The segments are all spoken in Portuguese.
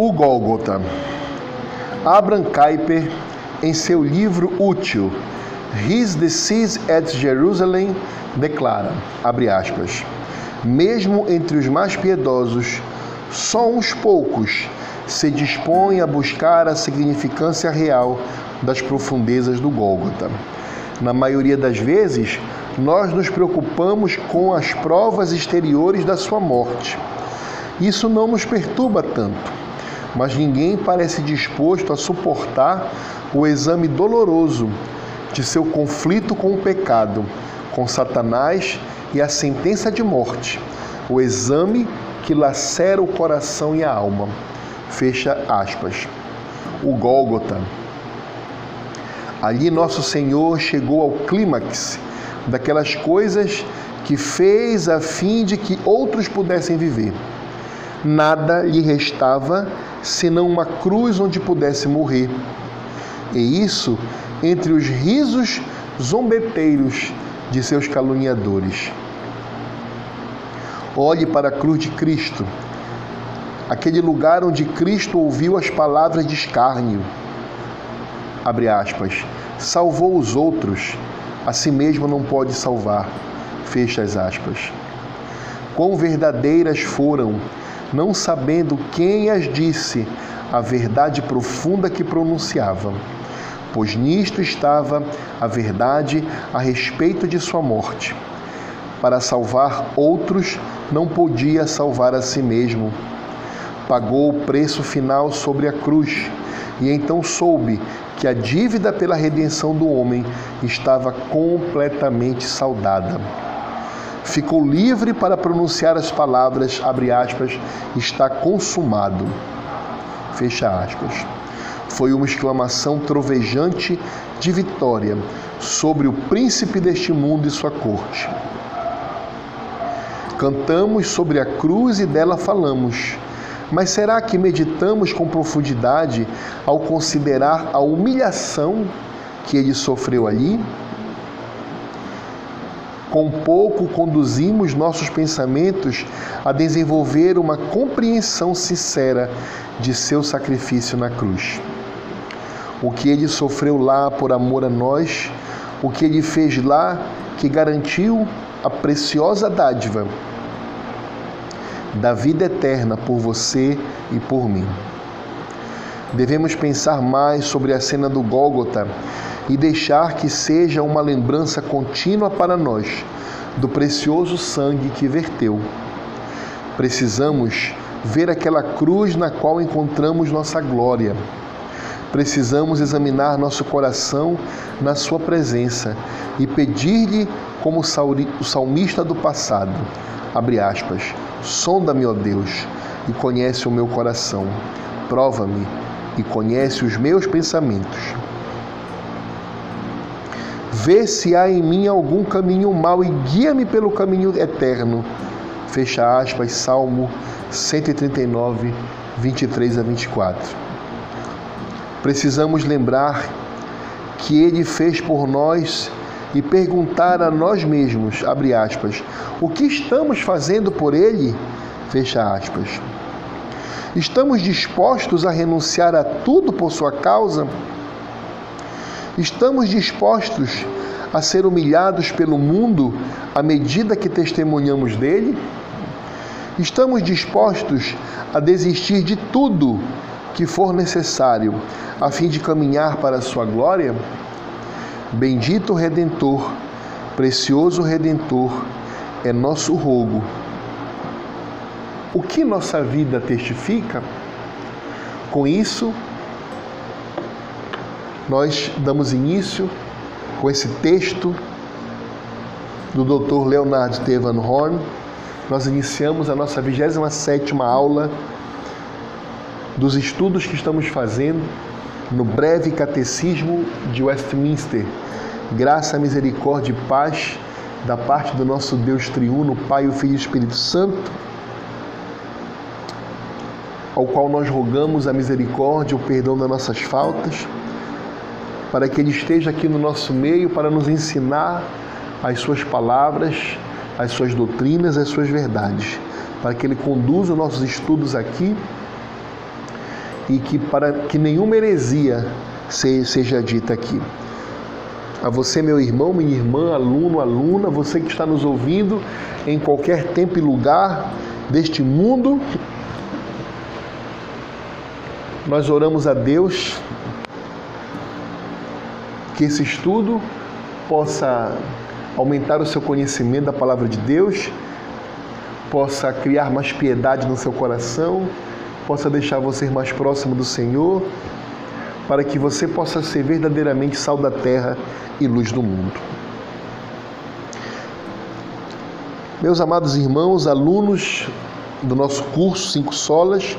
O Gólgota. Abraham Kuyper, em seu livro útil His Disease at Jerusalem, declara, abre aspas, mesmo entre os mais piedosos, só uns poucos se dispõem a buscar a significância real das profundezas do Gólgota. Na maioria das vezes, nós nos preocupamos com as provas exteriores da sua morte. Isso não nos perturba tanto mas ninguém parece disposto a suportar o exame doloroso de seu conflito com o pecado, com Satanás e a sentença de morte, o exame que lacera o coração e a alma. Fecha aspas. O Gólgota. Ali nosso Senhor chegou ao clímax daquelas coisas que fez a fim de que outros pudessem viver. Nada lhe restava senão uma cruz onde pudesse morrer. E isso entre os risos zombeteiros de seus caluniadores. Olhe para a cruz de Cristo, aquele lugar onde Cristo ouviu as palavras de escárnio. Abre aspas. Salvou os outros, a si mesmo não pode salvar. Fecha as aspas. Quão verdadeiras foram não sabendo quem as disse a verdade profunda que pronunciavam, pois nisto estava a verdade a respeito de sua morte. Para salvar outros, não podia salvar a si mesmo. Pagou o preço final sobre a cruz, e então soube que a dívida pela redenção do homem estava completamente saldada ficou livre para pronunciar as palavras, abre aspas, está consumado, fecha aspas. Foi uma exclamação trovejante de vitória sobre o príncipe deste mundo e sua corte. Cantamos sobre a cruz e dela falamos. Mas será que meditamos com profundidade ao considerar a humilhação que ele sofreu ali? Com pouco conduzimos nossos pensamentos a desenvolver uma compreensão sincera de seu sacrifício na cruz. O que ele sofreu lá por amor a nós, o que ele fez lá que garantiu a preciosa dádiva da vida eterna por você e por mim. Devemos pensar mais sobre a cena do Gólgota e deixar que seja uma lembrança contínua para nós do precioso sangue que verteu. Precisamos ver aquela cruz na qual encontramos nossa glória. Precisamos examinar nosso coração na Sua presença e pedir-lhe, como o salmista do passado, abre aspas, sonda-me, ó Deus, e conhece o meu coração, prova-me e conhece os meus pensamentos Vê se há em mim algum caminho mau e guia-me pelo caminho eterno. Fecha aspas, Salmo 139, 23 a 24. Precisamos lembrar que Ele fez por nós e perguntar a nós mesmos, abre aspas, o que estamos fazendo por Ele? Fecha aspas. Estamos dispostos a renunciar a tudo por sua causa? Estamos dispostos a ser humilhados pelo mundo à medida que testemunhamos dele? Estamos dispostos a desistir de tudo que for necessário a fim de caminhar para a sua glória? Bendito Redentor, precioso Redentor, é nosso rogo. O que nossa vida testifica? Com isso, nós damos início com esse texto do Dr. Leonard Tevan Horn. Nós iniciamos a nossa 27ª aula dos estudos que estamos fazendo no breve catecismo de Westminster. Graça, misericórdia e paz da parte do nosso Deus triuno, Pai, o Filho e o Espírito Santo, ao qual nós rogamos a misericórdia, o perdão das nossas faltas para que Ele esteja aqui no nosso meio para nos ensinar as Suas palavras, as Suas doutrinas, as Suas verdades, para que Ele conduza os nossos estudos aqui e que para que nenhuma heresia seja dita aqui. A você, meu irmão, minha irmã, aluno, aluna, você que está nos ouvindo em qualquer tempo e lugar deste mundo, nós oramos a Deus que esse estudo possa aumentar o seu conhecimento da palavra de Deus, possa criar mais piedade no seu coração, possa deixar você mais próximo do Senhor, para que você possa ser verdadeiramente sal da terra e luz do mundo. Meus amados irmãos, alunos do nosso curso Cinco Solas,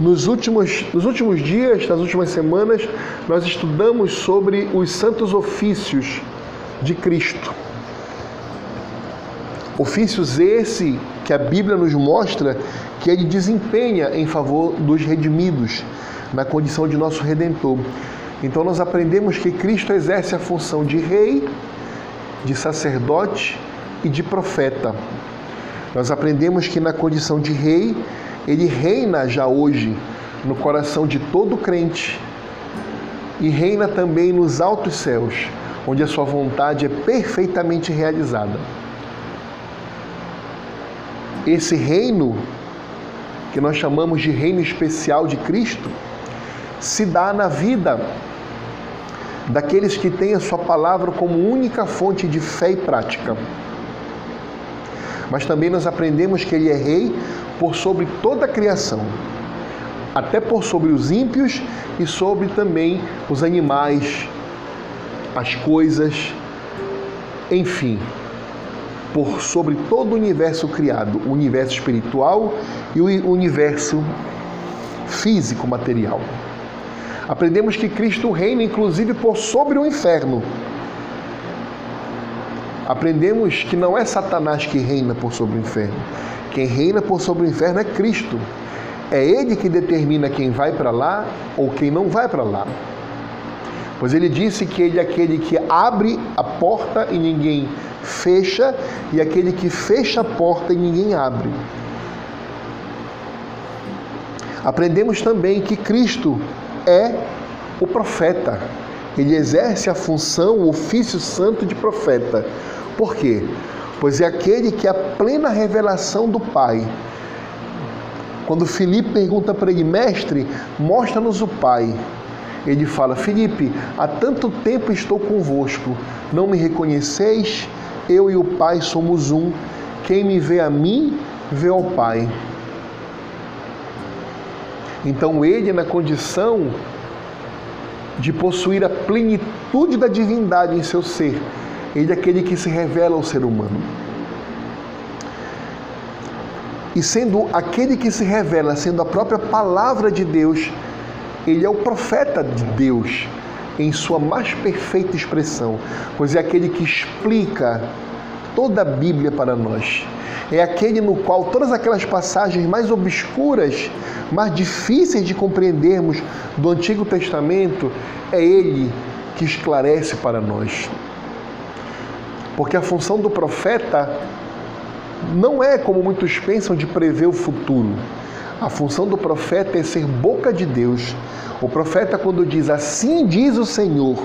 nos últimos, nos últimos dias, nas últimas semanas, nós estudamos sobre os santos ofícios de Cristo. Ofícios esse que a Bíblia nos mostra que ele desempenha em favor dos redimidos, na condição de nosso redentor. Então nós aprendemos que Cristo exerce a função de rei, de sacerdote e de profeta. Nós aprendemos que na condição de rei, ele reina já hoje no coração de todo crente e reina também nos altos céus, onde a sua vontade é perfeitamente realizada. Esse reino, que nós chamamos de reino especial de Cristo, se dá na vida daqueles que têm a sua palavra como única fonte de fé e prática. Mas também nós aprendemos que ele é rei por sobre toda a criação, até por sobre os ímpios e sobre também os animais, as coisas, enfim, por sobre todo o universo criado, o universo espiritual e o universo físico material. Aprendemos que Cristo reina inclusive por sobre o inferno. Aprendemos que não é Satanás que reina por sobre o inferno, quem reina por sobre o inferno é Cristo. É Ele que determina quem vai para lá ou quem não vai para lá. Pois ele disse que ele é aquele que abre a porta e ninguém fecha, e aquele que fecha a porta e ninguém abre. Aprendemos também que Cristo é o profeta. Ele exerce a função, o ofício santo de profeta. Por quê? pois é aquele que é a plena revelação do Pai. Quando Filipe pergunta para ele, mestre, mostra-nos o Pai. Ele fala: Filipe, há tanto tempo estou convosco, não me reconheceis? Eu e o Pai somos um. Quem me vê a mim, vê ao Pai. Então ele, na condição de possuir a plenitude da divindade em seu ser, ele é aquele que se revela ao ser humano. E sendo aquele que se revela, sendo a própria palavra de Deus, ele é o profeta de Deus em sua mais perfeita expressão, pois é aquele que explica toda a Bíblia para nós. É aquele no qual todas aquelas passagens mais obscuras, mais difíceis de compreendermos do Antigo Testamento, é ele que esclarece para nós. Porque a função do profeta não é, como muitos pensam, de prever o futuro. A função do profeta é ser boca de Deus. O profeta, quando diz assim diz o Senhor,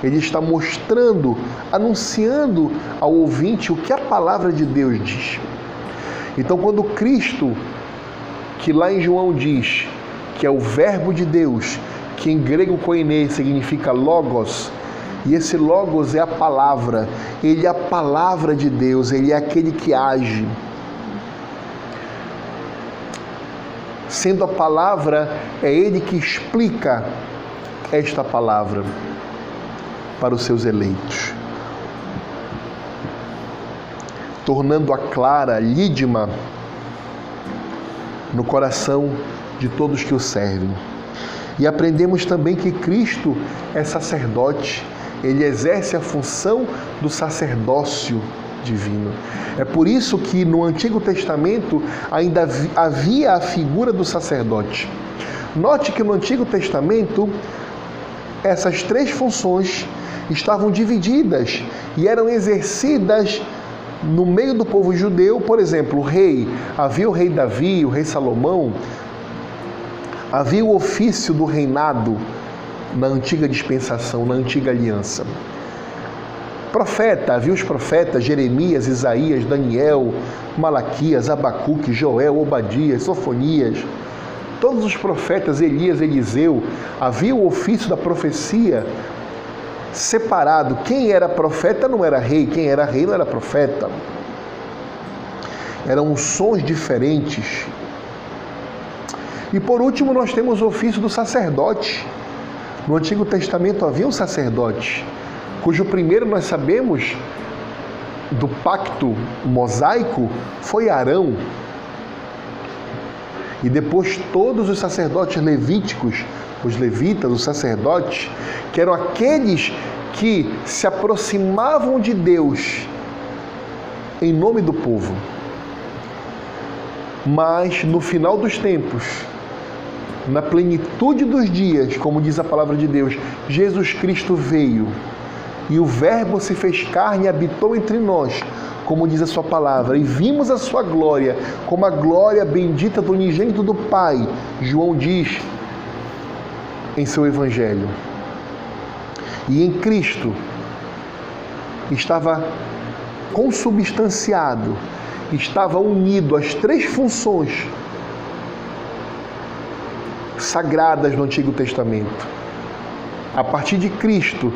ele está mostrando, anunciando ao ouvinte o que a palavra de Deus diz. Então, quando Cristo, que lá em João diz que é o Verbo de Deus, que em grego koine significa logos, e esse Logos é a palavra, ele é a palavra de Deus, ele é aquele que age. Sendo a palavra, é ele que explica esta palavra para os seus eleitos, tornando-a clara, lídima, no coração de todos que o servem. E aprendemos também que Cristo é sacerdote, ele exerce a função do sacerdócio divino. É por isso que no Antigo Testamento ainda havia a figura do sacerdote. Note que no Antigo Testamento essas três funções estavam divididas e eram exercidas no meio do povo judeu, por exemplo, o rei, havia o rei Davi, o rei Salomão, Havia o ofício do reinado na antiga dispensação, na antiga aliança. Profeta, havia os profetas Jeremias, Isaías, Daniel, Malaquias, Abacuque, Joel, Obadias, Sofonias, todos os profetas, Elias, Eliseu, havia o ofício da profecia separado. Quem era profeta não era rei, quem era rei não era profeta. Eram sons diferentes. E por último, nós temos o ofício do sacerdote. No Antigo Testamento havia um sacerdote, cujo primeiro nós sabemos do pacto mosaico foi Arão. E depois todos os sacerdotes levíticos, os levitas, os sacerdotes, que eram aqueles que se aproximavam de Deus em nome do povo. Mas no final dos tempos, na plenitude dos dias, como diz a palavra de Deus, Jesus Cristo veio e o Verbo se fez carne e habitou entre nós, como diz a sua palavra, e vimos a sua glória, como a glória bendita do unigênito do Pai, João diz em seu Evangelho. E em Cristo estava consubstanciado, estava unido às três funções sagradas no Antigo Testamento. A partir de Cristo,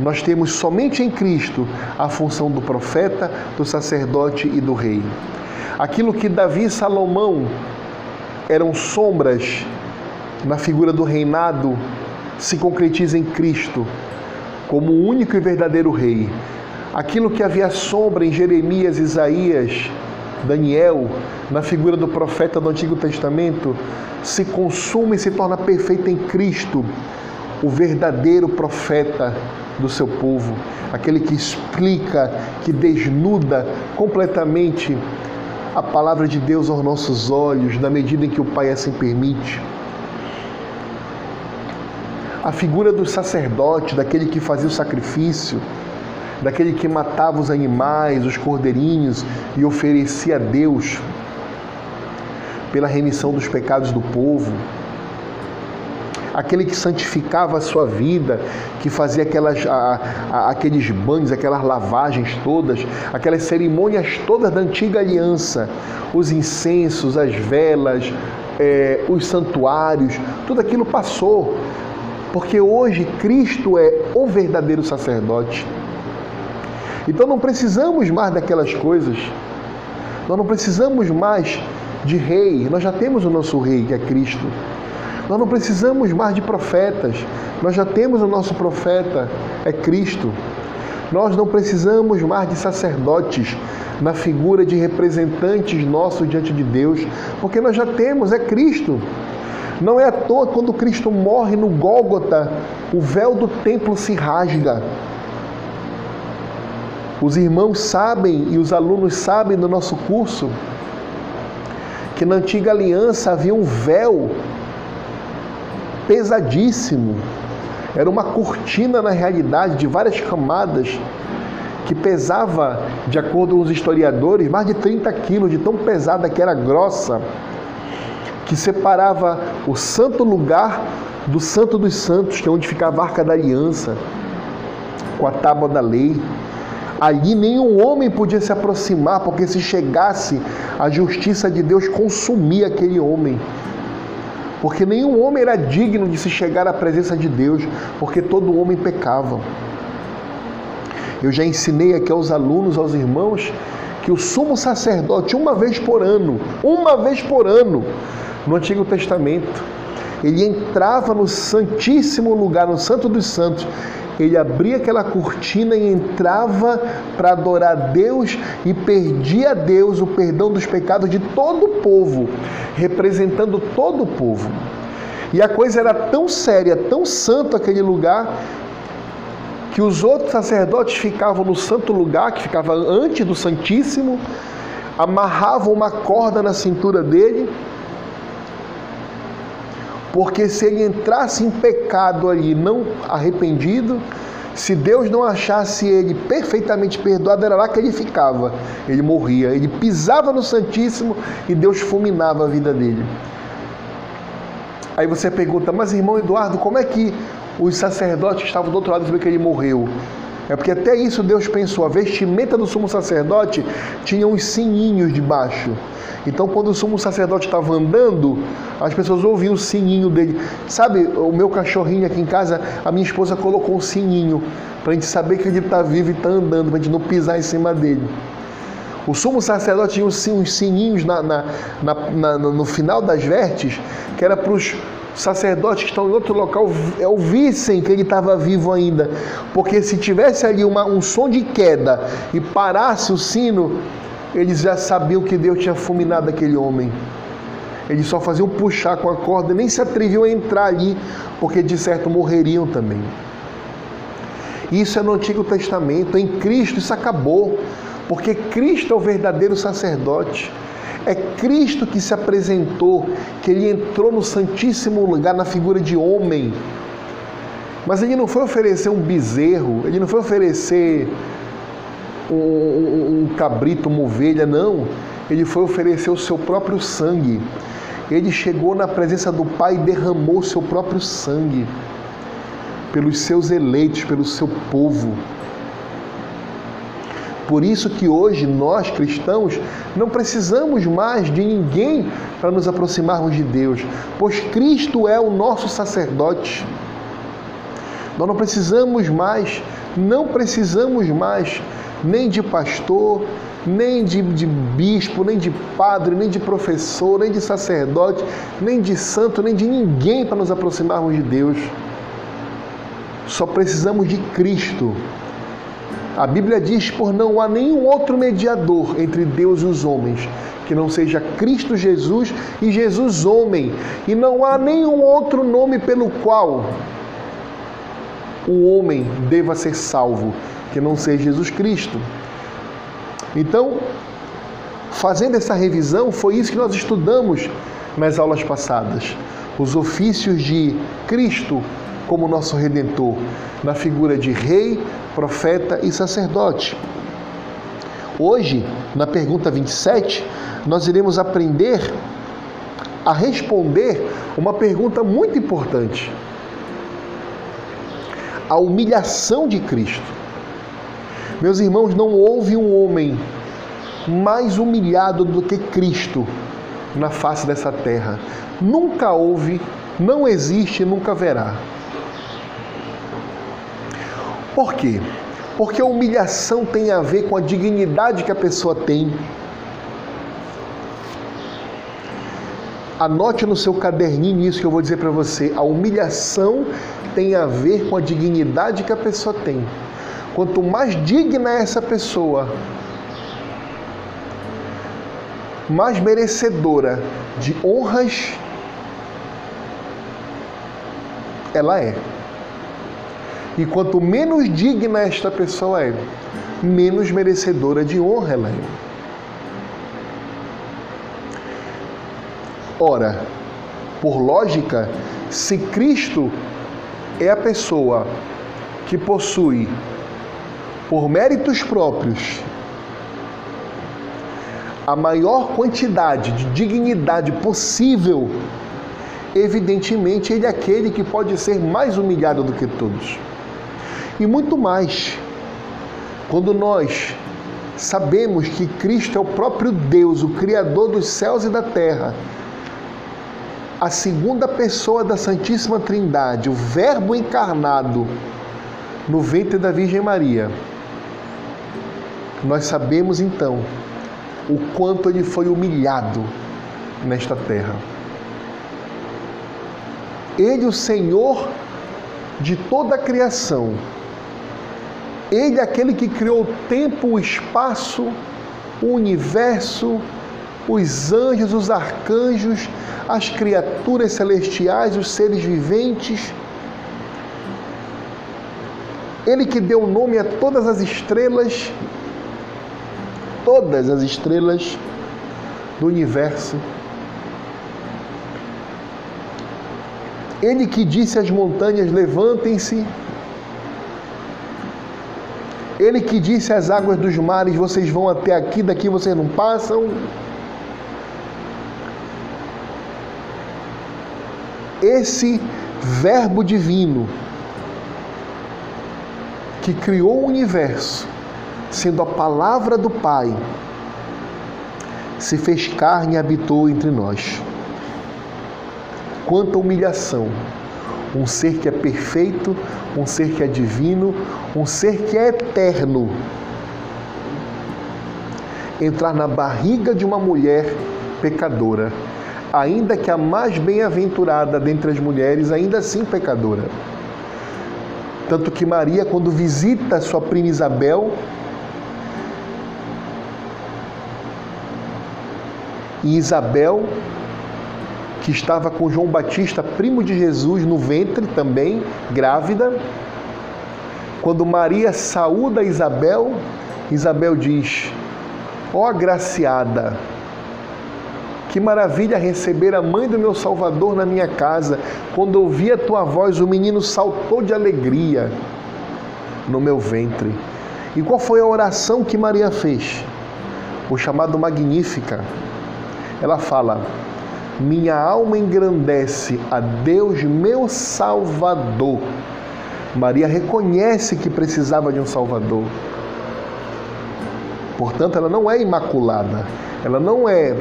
nós temos somente em Cristo a função do profeta, do sacerdote e do rei. Aquilo que Davi e Salomão eram sombras na figura do reinado se concretiza em Cristo como o único e verdadeiro rei. Aquilo que havia sombra em Jeremias, Isaías, Daniel, na figura do profeta do Antigo Testamento, se consuma e se torna perfeita em Cristo, o verdadeiro profeta do seu povo, aquele que explica, que desnuda completamente a palavra de Deus aos nossos olhos, na medida em que o Pai assim permite. A figura do sacerdote, daquele que fazia o sacrifício, daquele que matava os animais, os cordeirinhos e oferecia a Deus pela remissão dos pecados do povo aquele que santificava a sua vida, que fazia aquelas, a, a, aqueles banhos, aquelas lavagens todas, aquelas cerimônias todas da antiga aliança, os incensos, as velas, é, os santuários, tudo aquilo passou, porque hoje Cristo é o verdadeiro sacerdote. Então não precisamos mais daquelas coisas, nós não precisamos mais de rei, nós já temos o nosso rei, que é Cristo. Nós não precisamos mais de profetas. Nós já temos o nosso profeta, é Cristo. Nós não precisamos mais de sacerdotes na figura de representantes nossos diante de Deus, porque nós já temos, é Cristo. Não é à toa quando Cristo morre no Gólgota, o véu do templo se rasga. Os irmãos sabem e os alunos sabem do nosso curso que na antiga aliança havia um véu pesadíssimo. Era uma cortina, na realidade, de várias camadas, que pesava, de acordo com os historiadores, mais de 30 quilos, de tão pesada que era grossa, que separava o santo lugar do santo dos santos, que é onde ficava a arca da aliança, com a tábua da lei. Ali nenhum homem podia se aproximar, porque se chegasse, a justiça de Deus consumia aquele homem porque nenhum homem era digno de se chegar à presença de Deus, porque todo homem pecava. Eu já ensinei aqui aos alunos, aos irmãos, que o sumo sacerdote, uma vez por ano, uma vez por ano, no Antigo Testamento, ele entrava no Santíssimo Lugar, no Santo dos Santos, ele abria aquela cortina e entrava para adorar a Deus e perdia a Deus o perdão dos pecados de todo o povo, representando todo o povo. E a coisa era tão séria, tão santo aquele lugar, que os outros sacerdotes ficavam no santo lugar, que ficava antes do Santíssimo, amarravam uma corda na cintura dele porque se ele entrasse em pecado ali, não arrependido, se Deus não achasse ele perfeitamente perdoado, era lá que ele ficava. Ele morria. Ele pisava no Santíssimo e Deus fulminava a vida dele. Aí você pergunta, mas irmão Eduardo, como é que os sacerdotes estavam do outro lado sabiam que ele morreu? É porque até isso Deus pensou. A vestimenta do sumo sacerdote tinha uns sininhos debaixo. Então, quando o sumo sacerdote estava andando, as pessoas ouviam o sininho dele. Sabe, o meu cachorrinho aqui em casa, a minha esposa colocou um sininho para a gente saber que ele está vivo e está andando, para a gente não pisar em cima dele. O sumo sacerdote tinha uns sininhos na, na, na, no final das vestes, que era para os sacerdotes que estão em outro local ouvissem que ele estava vivo ainda. Porque se tivesse ali uma, um som de queda e parasse o sino, eles já sabiam que Deus tinha fulminado aquele homem. Eles só faziam puxar com a corda, nem se atreviam a entrar ali, porque de certo morreriam também. Isso é no Antigo Testamento, em Cristo isso acabou, porque Cristo é o verdadeiro sacerdote. É Cristo que se apresentou, que ele entrou no Santíssimo Lugar na figura de homem. Mas ele não foi oferecer um bezerro, ele não foi oferecer um, um, cabrito, uma ovelha, não. Ele foi oferecer o seu próprio sangue. Ele chegou na presença do Pai e derramou o seu próprio sangue pelos seus eleitos, pelo seu povo. Por isso que hoje nós cristãos não precisamos mais de ninguém para nos aproximarmos de Deus, pois Cristo é o nosso sacerdote. Nós não precisamos mais, não precisamos mais nem de pastor, nem de, de, bispo, nem de padre, nem de professor, nem de sacerdote, nem de santo, nem de ninguém para nos aproximarmos de Deus. Só precisamos de Cristo. A Bíblia diz: por não há nenhum outro mediador entre Deus e os homens que não seja Cristo Jesus e Jesus homem, e não há nenhum outro nome pelo qual o homem deva ser salvo que não seja Jesus Cristo. Então, fazendo essa revisão, foi isso que nós estudamos nas aulas passadas. Os ofícios de Cristo como nosso redentor, na figura de rei, profeta e sacerdote. Hoje, na pergunta 27, nós iremos aprender a responder uma pergunta muito importante: a humilhação de Cristo. Meus irmãos, não houve um homem mais humilhado do que Cristo na face dessa terra. Nunca houve, não existe, nunca haverá. Por quê? Porque a humilhação tem a ver com a dignidade que a pessoa tem. Anote no seu caderninho isso que eu vou dizer para você. A humilhação tem a ver com a dignidade que a pessoa tem. Quanto mais digna é essa pessoa, mais merecedora de honras ela é. E quanto menos digna esta pessoa é, menos merecedora de honra ela é. Ora, por lógica, se Cristo é a pessoa que possui por méritos próprios, a maior quantidade de dignidade possível, evidentemente ele é aquele que pode ser mais humilhado do que todos. E muito mais, quando nós sabemos que Cristo é o próprio Deus, o Criador dos céus e da terra, a segunda pessoa da Santíssima Trindade, o Verbo encarnado no ventre da Virgem Maria nós sabemos então o quanto ele foi humilhado nesta terra. Ele, o Senhor de toda a criação, ele é aquele que criou o tempo, o espaço, o universo, os anjos, os arcanjos, as criaturas celestiais, os seres viventes. Ele que deu nome a todas as estrelas todas as estrelas do universo. Ele que disse às montanhas: levantem-se. Ele que disse às águas dos mares: vocês vão até aqui, daqui vocês não passam. esse Verbo divino que criou o universo, sendo a palavra do Pai, se fez carne e habitou entre nós. Quanta humilhação! Um ser que é perfeito, um ser que é divino, um ser que é eterno. Entrar na barriga de uma mulher pecadora, ainda que a mais bem-aventurada dentre as mulheres, ainda assim pecadora. Tanto que Maria, quando visita sua prima Isabel, e Isabel, que estava com João Batista, primo de Jesus, no ventre também, grávida. Quando Maria saúda Isabel, Isabel diz: Ó oh, agraciada, que maravilha receber a mãe do meu Salvador na minha casa. Quando ouvi a tua voz, o menino saltou de alegria no meu ventre. E qual foi a oração que Maria fez? O chamado Magnífica ela fala: Minha alma engrandece a Deus, meu Salvador. Maria reconhece que precisava de um Salvador. Portanto, ela não é imaculada, ela não é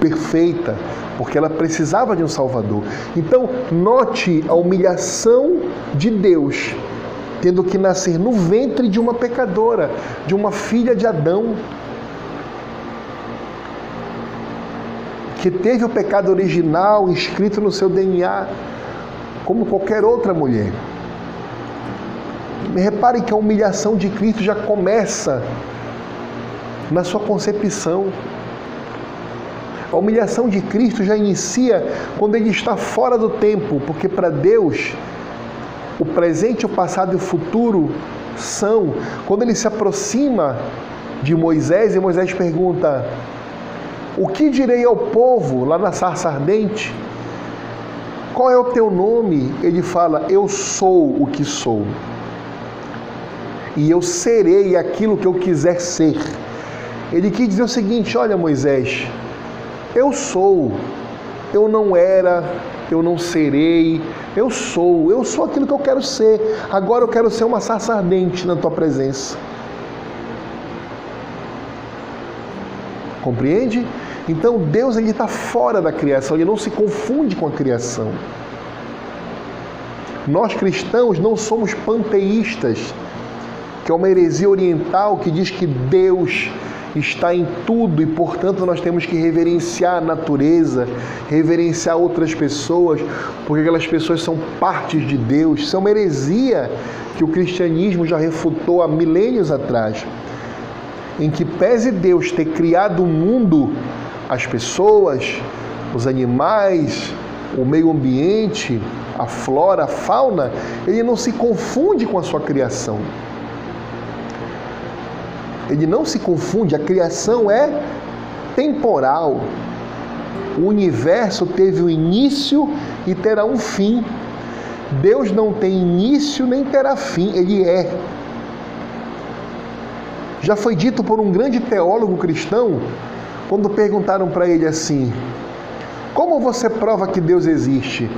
perfeita, porque ela precisava de um Salvador. Então, note a humilhação de Deus, tendo que nascer no ventre de uma pecadora, de uma filha de Adão. Que teve o pecado original inscrito no seu DNA, como qualquer outra mulher. Repare que a humilhação de Cristo já começa na sua concepção. A humilhação de Cristo já inicia quando ele está fora do tempo, porque para Deus o presente, o passado e o futuro são. Quando ele se aproxima de Moisés e Moisés pergunta: o que direi ao povo lá na sarça ardente? Qual é o teu nome? Ele fala: Eu sou o que sou. E eu serei aquilo que eu quiser ser. Ele quis dizer o seguinte: Olha, Moisés, eu sou, eu não era, eu não serei, eu sou, eu sou aquilo que eu quero ser. Agora eu quero ser uma sarça ardente na tua presença. Compreende? Então Deus ele está fora da criação, ele não se confunde com a criação. Nós cristãos não somos panteístas, que é uma heresia oriental que diz que Deus está em tudo e, portanto, nós temos que reverenciar a natureza, reverenciar outras pessoas, porque aquelas pessoas são partes de Deus. Isso é uma heresia que o cristianismo já refutou há milênios atrás em que pese Deus ter criado o mundo, as pessoas, os animais, o meio ambiente, a flora, a fauna, ele não se confunde com a sua criação. Ele não se confunde, a criação é temporal. O universo teve um início e terá um fim. Deus não tem início nem terá fim, ele é. Já foi dito por um grande teólogo cristão, quando perguntaram para ele assim: Como você prova que Deus existe?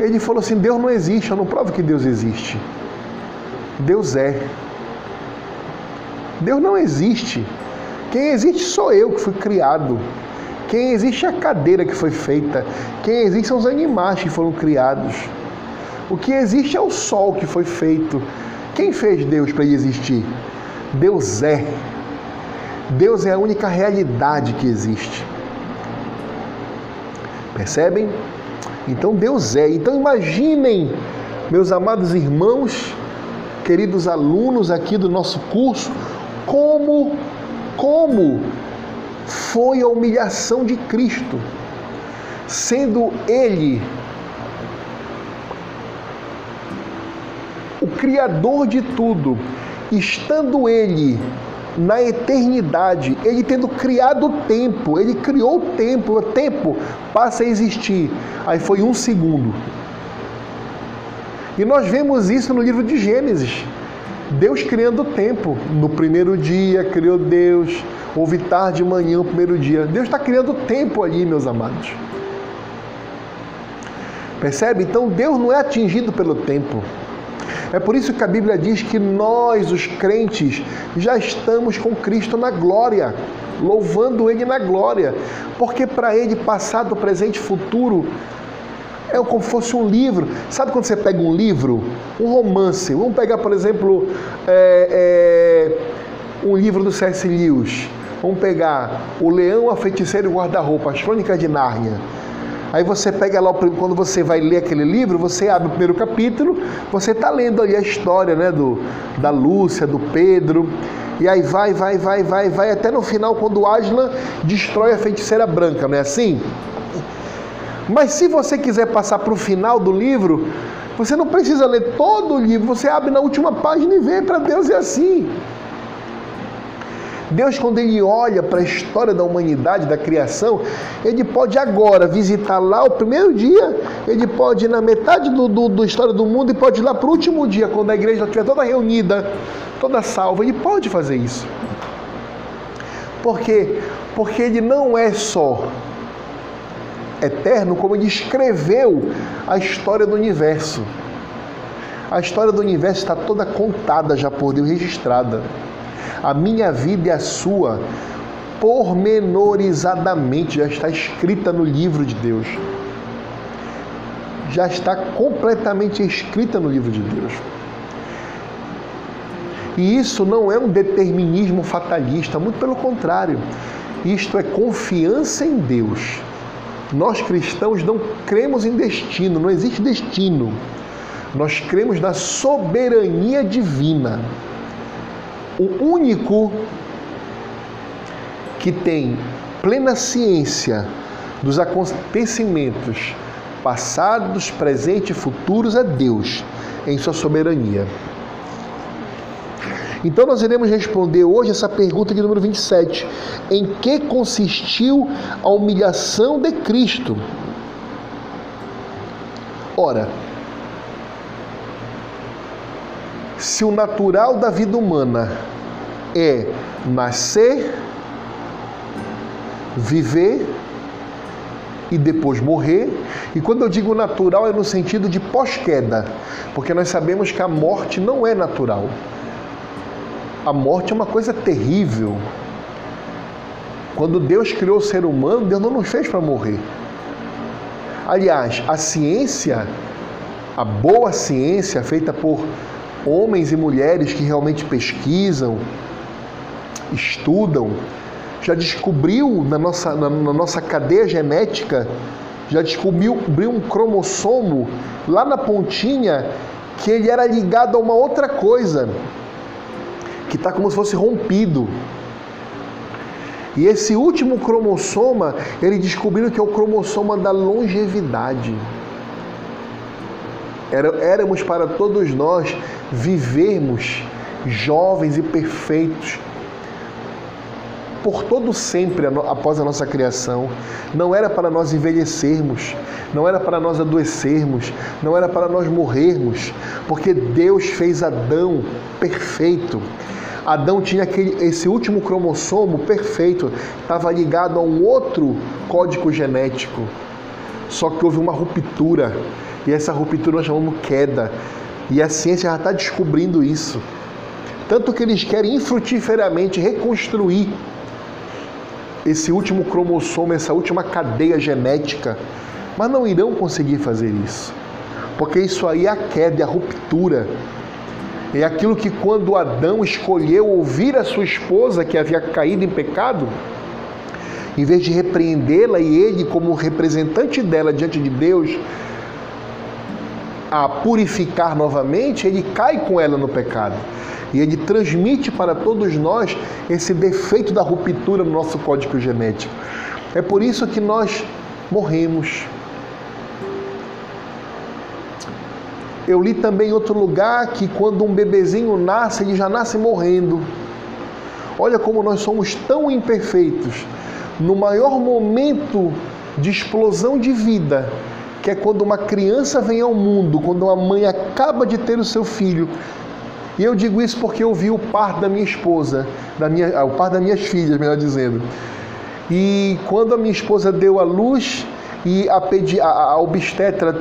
Ele falou assim: Deus não existe, eu não provo que Deus existe. Deus é. Deus não existe. Quem existe sou eu que fui criado. Quem existe é a cadeira que foi feita. Quem existe são os animais que foram criados. O que existe é o sol que foi feito. Quem fez Deus para ele existir? Deus é. Deus é a única realidade que existe. Percebem? Então Deus é. Então imaginem, meus amados irmãos, queridos alunos aqui do nosso curso, como como foi a humilhação de Cristo, sendo ele o criador de tudo, estando ele na eternidade, ele tendo criado o tempo, ele criou o tempo, o tempo passa a existir. Aí foi um segundo. E nós vemos isso no livro de Gênesis. Deus criando o tempo. No primeiro dia criou Deus, houve tarde e manhã, o primeiro dia. Deus está criando o tempo ali, meus amados. Percebe? Então Deus não é atingido pelo tempo. É por isso que a Bíblia diz que nós, os crentes, já estamos com Cristo na glória, louvando Ele na glória, porque para Ele, passado, presente e futuro, é como se fosse um livro. Sabe quando você pega um livro, um romance? Vamos pegar, por exemplo, é, é, um livro do C.S. Lewis. Vamos pegar O Leão, a Feiticeira e o Guarda-Roupa, as Crônicas de Nárnia. Aí você pega lá, quando você vai ler aquele livro, você abre o primeiro capítulo, você está lendo ali a história né, do, da Lúcia, do Pedro, e aí vai, vai, vai, vai, vai, até no final, quando Aslan destrói a feiticeira branca, não é assim? Mas se você quiser passar para o final do livro, você não precisa ler todo o livro, você abre na última página e vê, para Deus é assim. Deus, quando Ele olha para a história da humanidade, da criação, Ele pode agora visitar lá o primeiro dia, Ele pode ir na metade do, do, do história do mundo e pode ir lá para o último dia, quando a igreja estiver toda reunida, toda salva. Ele pode fazer isso. Por quê? Porque Ele não é só eterno, como Ele escreveu a história do universo. A história do universo está toda contada já por Deus, registrada a minha vida e a sua, pormenorizadamente, já está escrita no livro de Deus. Já está completamente escrita no livro de Deus. E isso não é um determinismo fatalista, muito pelo contrário. Isto é confiança em Deus. Nós cristãos não cremos em destino, não existe destino. Nós cremos na soberania divina o único que tem plena ciência dos acontecimentos passados, presentes e futuros é Deus, em sua soberania. Então nós iremos responder hoje essa pergunta de número 27. Em que consistiu a humilhação de Cristo? Ora, se o natural da vida humana é nascer, viver e depois morrer. E quando eu digo natural é no sentido de pós-queda, porque nós sabemos que a morte não é natural. A morte é uma coisa terrível. Quando Deus criou o ser humano, Deus não nos fez para morrer. Aliás, a ciência, a boa ciência feita por homens e mulheres que realmente pesquisam, estudam, já descobriu na nossa, na, na nossa cadeia genética, já descobriu, um cromossomo lá na pontinha que ele era ligado a uma outra coisa, que está como se fosse rompido. E esse último cromossoma, ele descobriu que é o cromossoma da longevidade. Éramos para todos nós vivermos jovens e perfeitos por todo sempre após a nossa criação. Não era para nós envelhecermos, não era para nós adoecermos, não era para nós morrermos, porque Deus fez Adão perfeito. Adão tinha aquele, esse último cromossomo perfeito, estava ligado a um outro código genético. Só que houve uma ruptura, e essa ruptura nós chamamos queda. E a ciência já está descobrindo isso. Tanto que eles querem infrutiferamente reconstruir esse último cromossomo, essa última cadeia genética, mas não irão conseguir fazer isso. Porque isso aí é a queda, é a ruptura. É aquilo que quando Adão escolheu ouvir a sua esposa que havia caído em pecado, em vez de repreendê-la e ele, como representante dela diante de Deus, a purificar novamente, ele cai com ela no pecado. E ele transmite para todos nós esse defeito da ruptura no nosso código genético. É por isso que nós morremos. Eu li também em outro lugar que quando um bebezinho nasce, ele já nasce morrendo. Olha como nós somos tão imperfeitos. No maior momento de explosão de vida, que é quando uma criança vem ao mundo, quando uma mãe acaba de ter o seu filho. E eu digo isso porque eu vi o parto da minha esposa, da minha, ah, o parto das minhas filhas, melhor dizendo. E quando a minha esposa deu à luz, e a, pedi, a, a obstetra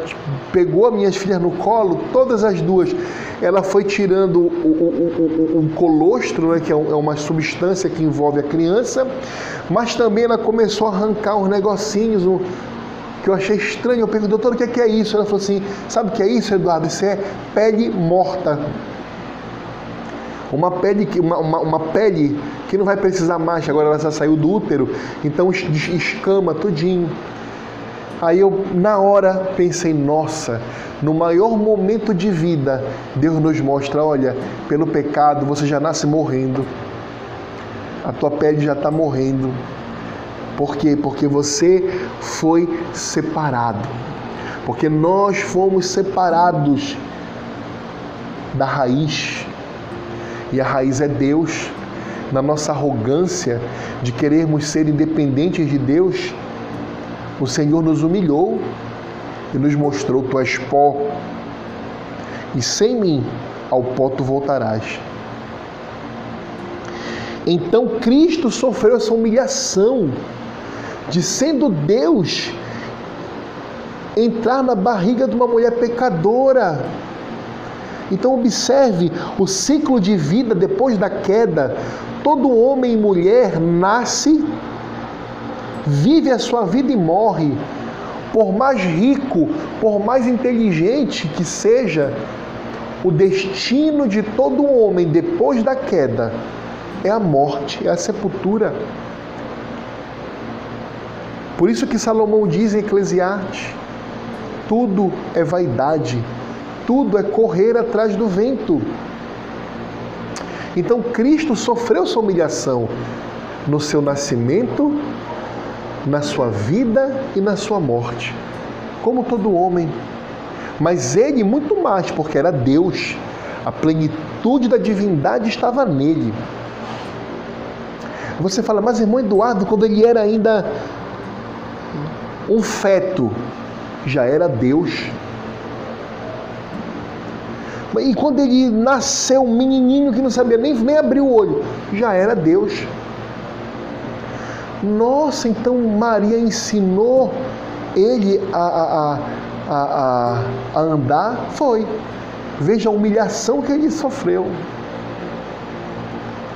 pegou as minhas filhas no colo, todas as duas. Ela foi tirando o, o, o, o colostro, né, que é, é uma substância que envolve a criança, mas também ela começou a arrancar uns negocinhos, um, que eu achei estranho. Eu perguntei, doutor, o que é isso? Ela falou assim: sabe o que é isso, Eduardo? Isso é pele morta. Uma pele, que, uma, uma, uma pele que não vai precisar mais, agora ela já saiu do útero, então escama tudinho. Aí eu, na hora, pensei: nossa, no maior momento de vida, Deus nos mostra: olha, pelo pecado você já nasce morrendo, a tua pele já está morrendo. Por quê? Porque você foi separado. Porque nós fomos separados da raiz. E a raiz é Deus. Na nossa arrogância de querermos ser independentes de Deus, o Senhor nos humilhou e nos mostrou: Tu és pó, e sem mim ao pó tu voltarás. Então Cristo sofreu essa humilhação de sendo Deus entrar na barriga de uma mulher pecadora. Então observe o ciclo de vida depois da queda. Todo homem e mulher nasce, vive a sua vida e morre. Por mais rico, por mais inteligente que seja, o destino de todo homem depois da queda é a morte, é a sepultura. Por isso que Salomão diz em Eclesiastes: tudo é vaidade, tudo é correr atrás do vento. Então Cristo sofreu sua humilhação no seu nascimento, na sua vida e na sua morte, como todo homem. Mas ele muito mais, porque era Deus. A plenitude da divindade estava nele. Você fala, mas irmão Eduardo, quando ele era ainda um feto já era Deus. E quando ele nasceu, um menininho que não sabia nem, nem abrir o olho, já era Deus. Nossa, então Maria ensinou ele a, a, a, a, a andar? Foi. Veja a humilhação que ele sofreu.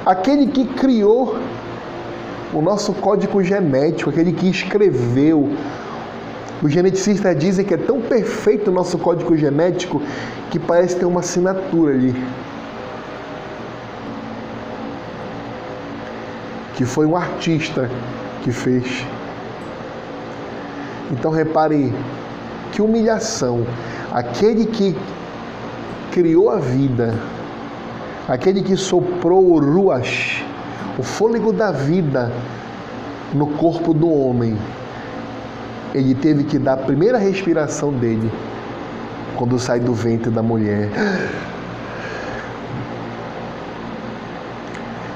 Aquele que criou o nosso código genético, aquele que escreveu. Os geneticistas dizem que é tão perfeito o nosso código genético que parece ter uma assinatura ali. Que foi um artista que fez. Então repare que humilhação. Aquele que criou a vida, aquele que soprou o ruas, o fôlego da vida no corpo do homem, ele teve que dar a primeira respiração dele quando sai do ventre da mulher.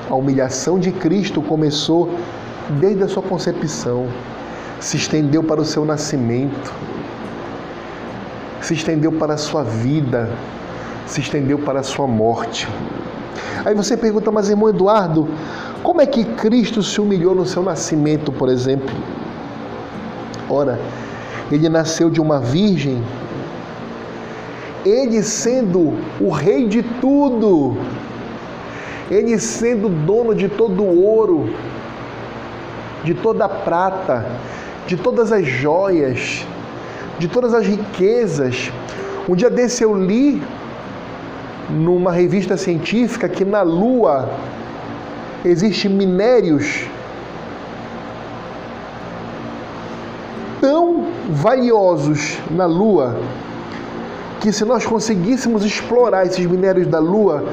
A humilhação de Cristo começou desde a sua concepção, se estendeu para o seu nascimento, se estendeu para a sua vida, se estendeu para a sua morte. Aí você pergunta, mas irmão Eduardo, como é que Cristo se humilhou no seu nascimento, por exemplo? Ora, ele nasceu de uma virgem, ele sendo o rei de tudo, ele sendo dono de todo o ouro, de toda a prata, de todas as joias, de todas as riquezas. Um dia desse eu li numa revista científica que na Lua existem minérios tão valiosos na Lua que se nós conseguíssemos explorar esses minérios da Lua,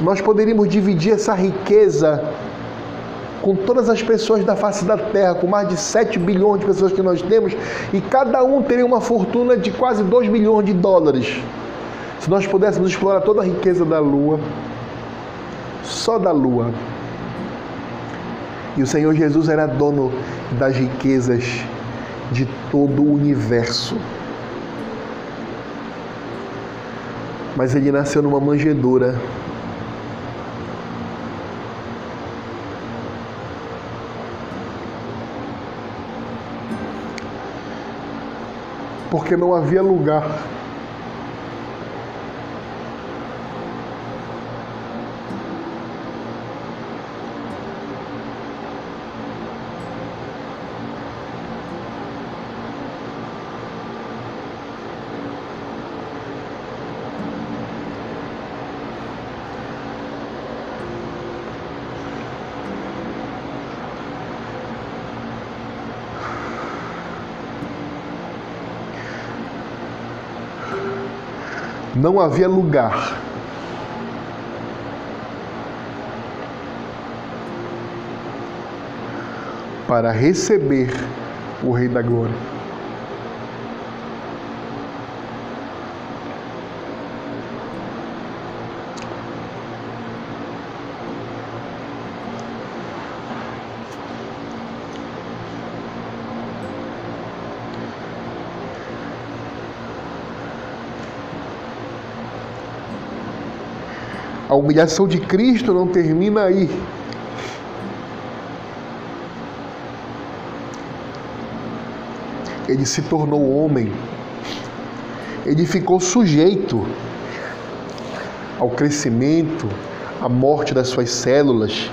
nós poderíamos dividir essa riqueza com todas as pessoas da face da Terra, com mais de 7 bilhões de pessoas que nós temos, e cada um teria uma fortuna de quase 2 bilhões de dólares. Se nós pudéssemos explorar toda a riqueza da Lua, só da lua. E o Senhor Jesus era dono das riquezas de todo o universo. Mas ele nasceu numa manjedoura. porque não havia lugar. Não havia lugar. Para receber o Rei da Glória. A humilhação de Cristo não termina aí. Ele se tornou homem. Ele ficou sujeito ao crescimento, à morte das suas células.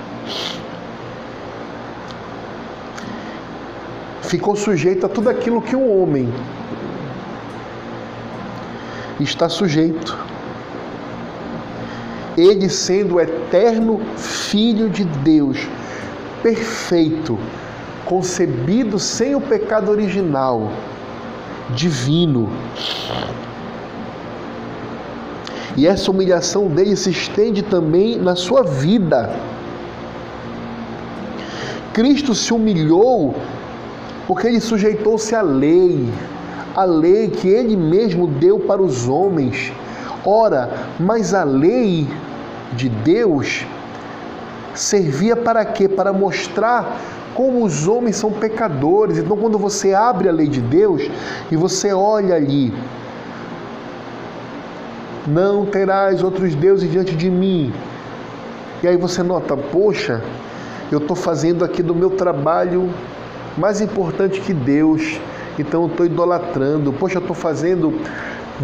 Ficou sujeito a tudo aquilo que um homem está sujeito ele sendo o eterno Filho de Deus, perfeito, concebido sem o pecado original, divino. E essa humilhação dele se estende também na sua vida. Cristo se humilhou porque ele sujeitou-se à lei, a lei que ele mesmo deu para os homens Ora, mas a lei de Deus servia para quê? Para mostrar como os homens são pecadores. Então, quando você abre a lei de Deus e você olha ali, não terás outros deuses diante de mim. E aí você nota, poxa, eu estou fazendo aqui do meu trabalho mais importante que Deus, então eu estou idolatrando. Poxa, eu estou fazendo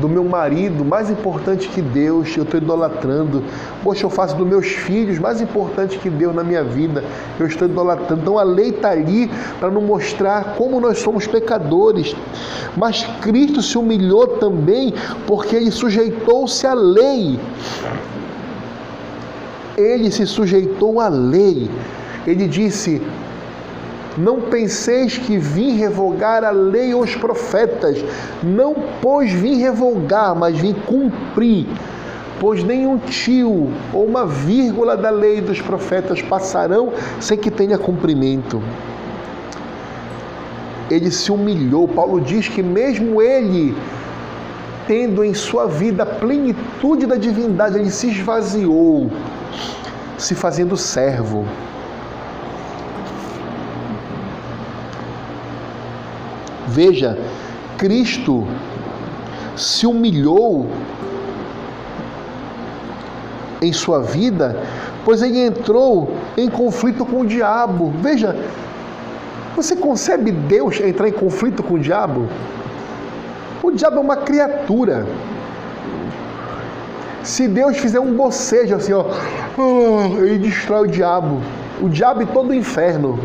do meu marido, mais importante que Deus, eu estou idolatrando. Poxa, eu faço dos meus filhos, mais importante que Deus na minha vida, eu estou idolatrando. Então a lei está ali para nos mostrar como nós somos pecadores. Mas Cristo se humilhou também porque ele sujeitou-se à lei. Ele se sujeitou à lei. Ele disse: não penseis que vim revogar a lei ou os profetas. Não, pois, vim revogar, mas vim cumprir. Pois nenhum tio ou uma vírgula da lei dos profetas passarão sem que tenha cumprimento. Ele se humilhou. Paulo diz que, mesmo ele, tendo em sua vida a plenitude da divindade, ele se esvaziou, se fazendo servo Veja, Cristo se humilhou em sua vida, pois ele entrou em conflito com o diabo. Veja, você concebe Deus entrar em conflito com o diabo? O diabo é uma criatura. Se Deus fizer um bocejo assim, ó, ele destrói o diabo. O diabo e todo o inferno.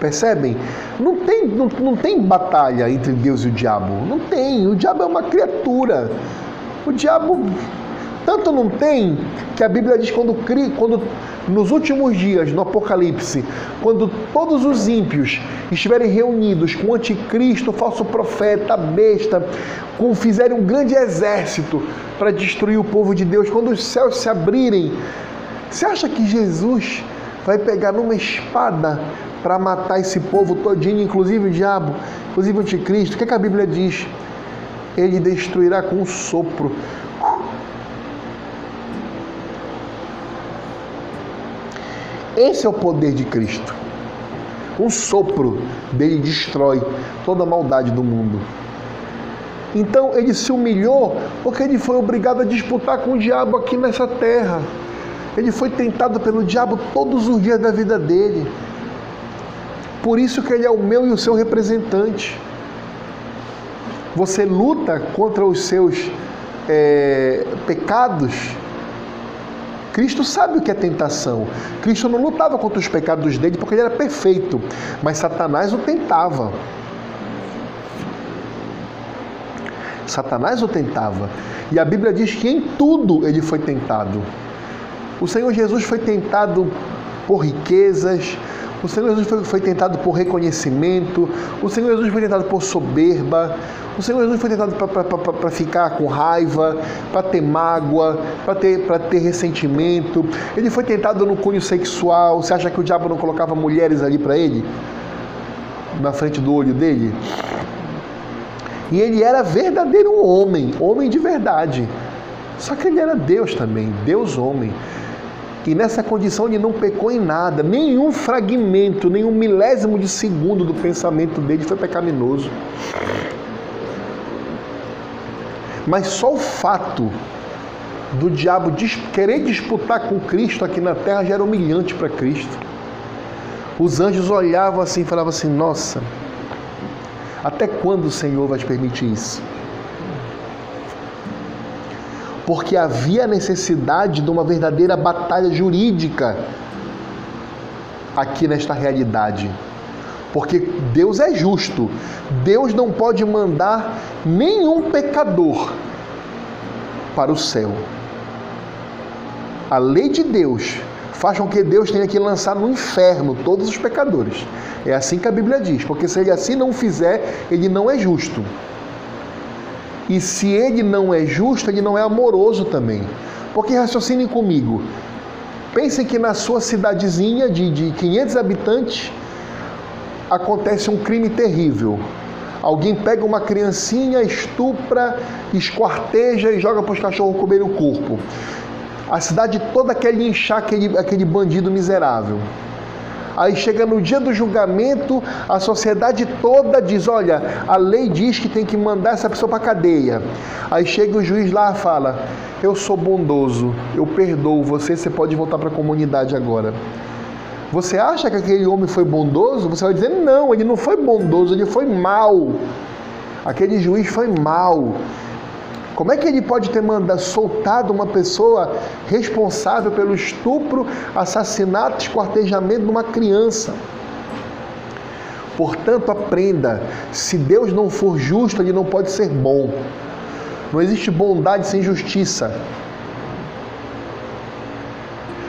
Percebem? Não tem, não, não tem batalha entre Deus e o diabo. Não tem. O diabo é uma criatura. O diabo tanto não tem que a Bíblia diz quando, quando nos últimos dias, no Apocalipse, quando todos os ímpios estiverem reunidos com o anticristo, falso profeta, besta, com, fizerem um grande exército para destruir o povo de Deus, quando os céus se abrirem, você acha que Jesus vai pegar numa espada para matar esse povo todinho, inclusive o diabo, inclusive o anticristo. O que, é que a Bíblia diz? Ele destruirá com um sopro. Esse é o poder de Cristo. Um sopro dele destrói toda a maldade do mundo. Então ele se humilhou porque ele foi obrigado a disputar com o diabo aqui nessa terra. Ele foi tentado pelo diabo todos os dias da vida dele. Por isso que ele é o meu e o seu representante. Você luta contra os seus é, pecados. Cristo sabe o que é tentação. Cristo não lutava contra os pecados dele porque ele era perfeito, mas Satanás o tentava. Satanás o tentava. E a Bíblia diz que em tudo ele foi tentado. O Senhor Jesus foi tentado por riquezas, o Senhor Jesus foi, foi, tentado por reconhecimento, o Senhor Jesus foi tentado por soberba, o Senhor Jesus foi tentado para ficar com raiva, para ter mágoa, para ter, ter ressentimento. Ele foi tentado no cunho sexual. Você acha que o diabo não colocava mulheres ali para ele? Na frente do olho dele? E ele era verdadeiro homem, homem de verdade. Só que ele era Deus também, Deus homem. E nessa condição ele não pecou em nada, nenhum fragmento, nenhum milésimo de segundo do pensamento dele foi pecaminoso. Mas só o fato do diabo querer disputar com Cristo aqui na terra já era humilhante para Cristo. Os anjos olhavam assim e falavam assim: Nossa, até quando o Senhor vai te permitir isso? Porque havia necessidade de uma verdadeira batalha jurídica aqui nesta realidade. Porque Deus é justo. Deus não pode mandar nenhum pecador para o céu. A lei de Deus faz com que Deus tenha que lançar no inferno todos os pecadores. É assim que a Bíblia diz, porque se ele assim não fizer, ele não é justo. E se ele não é justo, ele não é amoroso também. Porque raciocinem comigo. Pensem que na sua cidadezinha de, de 500 habitantes acontece um crime terrível. Alguém pega uma criancinha, estupra, esquarteja e joga para os cachorros comerem o corpo. A cidade toda quer linchar aquele, aquele bandido miserável. Aí chega no dia do julgamento, a sociedade toda diz: olha, a lei diz que tem que mandar essa pessoa para cadeia. Aí chega o juiz lá e fala: eu sou bondoso, eu perdoo você, você pode voltar para a comunidade agora. Você acha que aquele homem foi bondoso? Você vai dizer: não, ele não foi bondoso, ele foi mal. Aquele juiz foi mal. Como é que ele pode ter mandado soltado uma pessoa responsável pelo estupro, assassinato, esquartejamento de uma criança? Portanto, aprenda: se Deus não for justo, ele não pode ser bom. Não existe bondade sem justiça.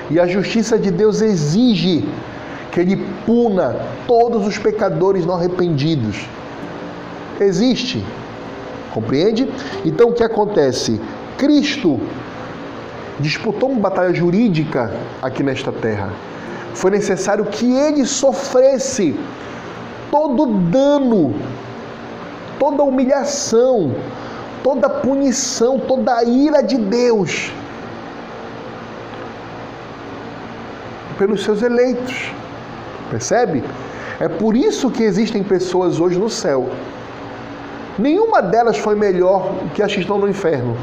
E a justiça de Deus exige que ele puna todos os pecadores não arrependidos. Existe. Compreende? Então o que acontece? Cristo disputou uma batalha jurídica aqui nesta terra. Foi necessário que ele sofresse todo dano, toda humilhação, toda punição, toda a ira de Deus pelos seus eleitos. Percebe? É por isso que existem pessoas hoje no céu Nenhuma delas foi melhor que as que estão no inferno.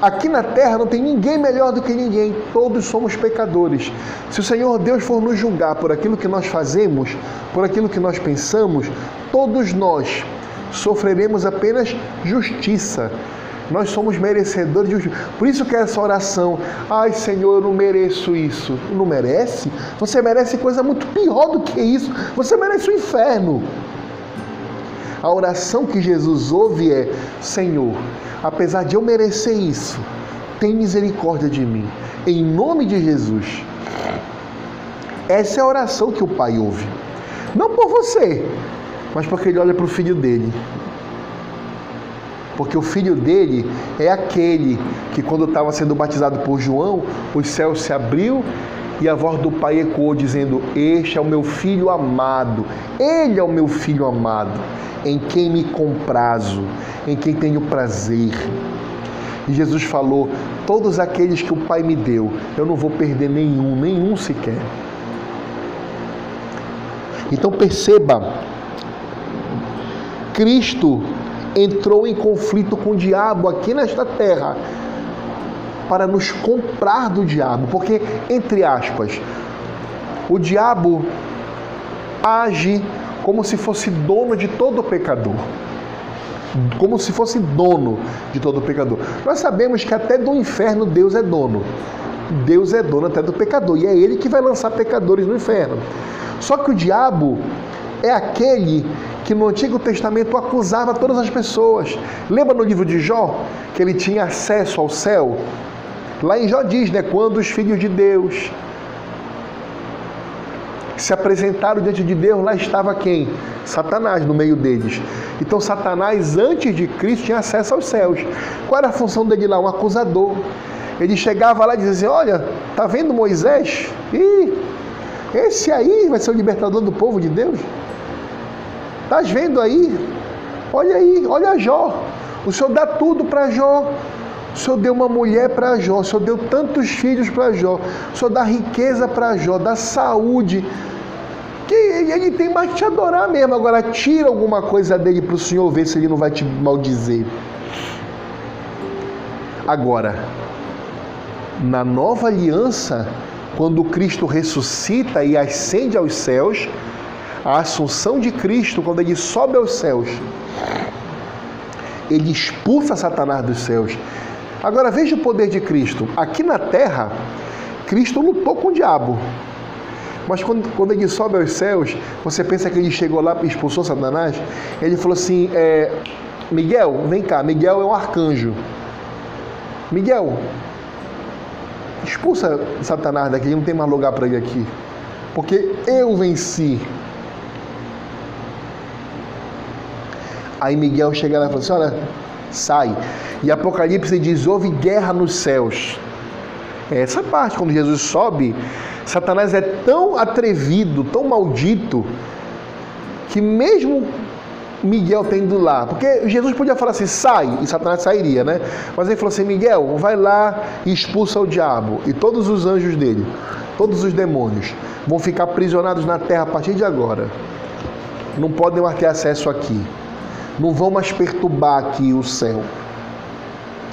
Aqui na terra não tem ninguém melhor do que ninguém, todos somos pecadores. Se o Senhor Deus for nos julgar por aquilo que nós fazemos, por aquilo que nós pensamos, todos nós sofreremos apenas justiça. Nós somos merecedores de justiça. Por isso que essa oração, ai Senhor, eu não mereço isso. Não merece? Você merece coisa muito pior do que isso. Você merece o inferno. A oração que Jesus ouve é: Senhor, apesar de eu merecer isso, tem misericórdia de mim. Em nome de Jesus. Essa é a oração que o Pai ouve. Não por você, mas porque ele olha para o filho dele. Porque o filho dele é aquele que, quando estava sendo batizado por João, os céus se abriu e a voz do Pai ecoou, dizendo: Este é o meu filho amado, ele é o meu filho amado em quem me comprazo, em quem tenho prazer. E Jesus falou: Todos aqueles que o Pai me deu, eu não vou perder nenhum, nenhum sequer. Então perceba, Cristo entrou em conflito com o diabo aqui nesta terra para nos comprar do diabo, porque, entre aspas, o diabo age como se fosse dono de todo pecador. Como se fosse dono de todo pecador. Nós sabemos que até do inferno Deus é dono. Deus é dono até do pecador. E é Ele que vai lançar pecadores no inferno. Só que o diabo é aquele que no Antigo Testamento acusava todas as pessoas. Lembra no livro de Jó que ele tinha acesso ao céu? Lá em Jó diz, né? Quando os filhos de Deus se apresentaram diante de Deus, lá estava quem? Satanás no meio deles. Então Satanás, antes de Cristo, tinha acesso aos céus. Qual era a função dele lá? Um acusador. Ele chegava lá e dizia assim, olha, tá vendo Moisés? Ih, esse aí vai ser o libertador do povo de Deus. Estás vendo aí? Olha aí, olha Jó. O Senhor dá tudo para Jó. O Senhor deu uma mulher para Jó, o Senhor deu tantos filhos para Jó, o Senhor dá riqueza para Jó, dá saúde. Que ele tem mais que te adorar mesmo. Agora tira alguma coisa dele para o Senhor ver se ele não vai te maldizer. Agora, na nova aliança, quando Cristo ressuscita e ascende aos céus, a assunção de Cristo, quando ele sobe aos céus, ele expulsa Satanás dos céus. Agora veja o poder de Cristo. Aqui na terra, Cristo lutou com o diabo. Mas quando, quando ele sobe aos céus, você pensa que ele chegou lá e expulsou Satanás? Ele falou assim: é, Miguel, vem cá. Miguel é um arcanjo. Miguel, expulsa Satanás daqui, não tem mais lugar para ele aqui. Porque eu venci. Aí Miguel chega lá e fala assim: olha, sai. E Apocalipse diz: houve guerra nos céus. É essa parte, quando Jesus sobe, Satanás é tão atrevido, tão maldito, que mesmo Miguel tendo lá, porque Jesus podia falar assim, sai, e Satanás sairia, né? Mas ele falou assim: Miguel, vai lá e expulsa o diabo e todos os anjos dele, todos os demônios, vão ficar aprisionados na terra a partir de agora. Não podem mais ter acesso aqui não vão mais perturbar aqui o céu.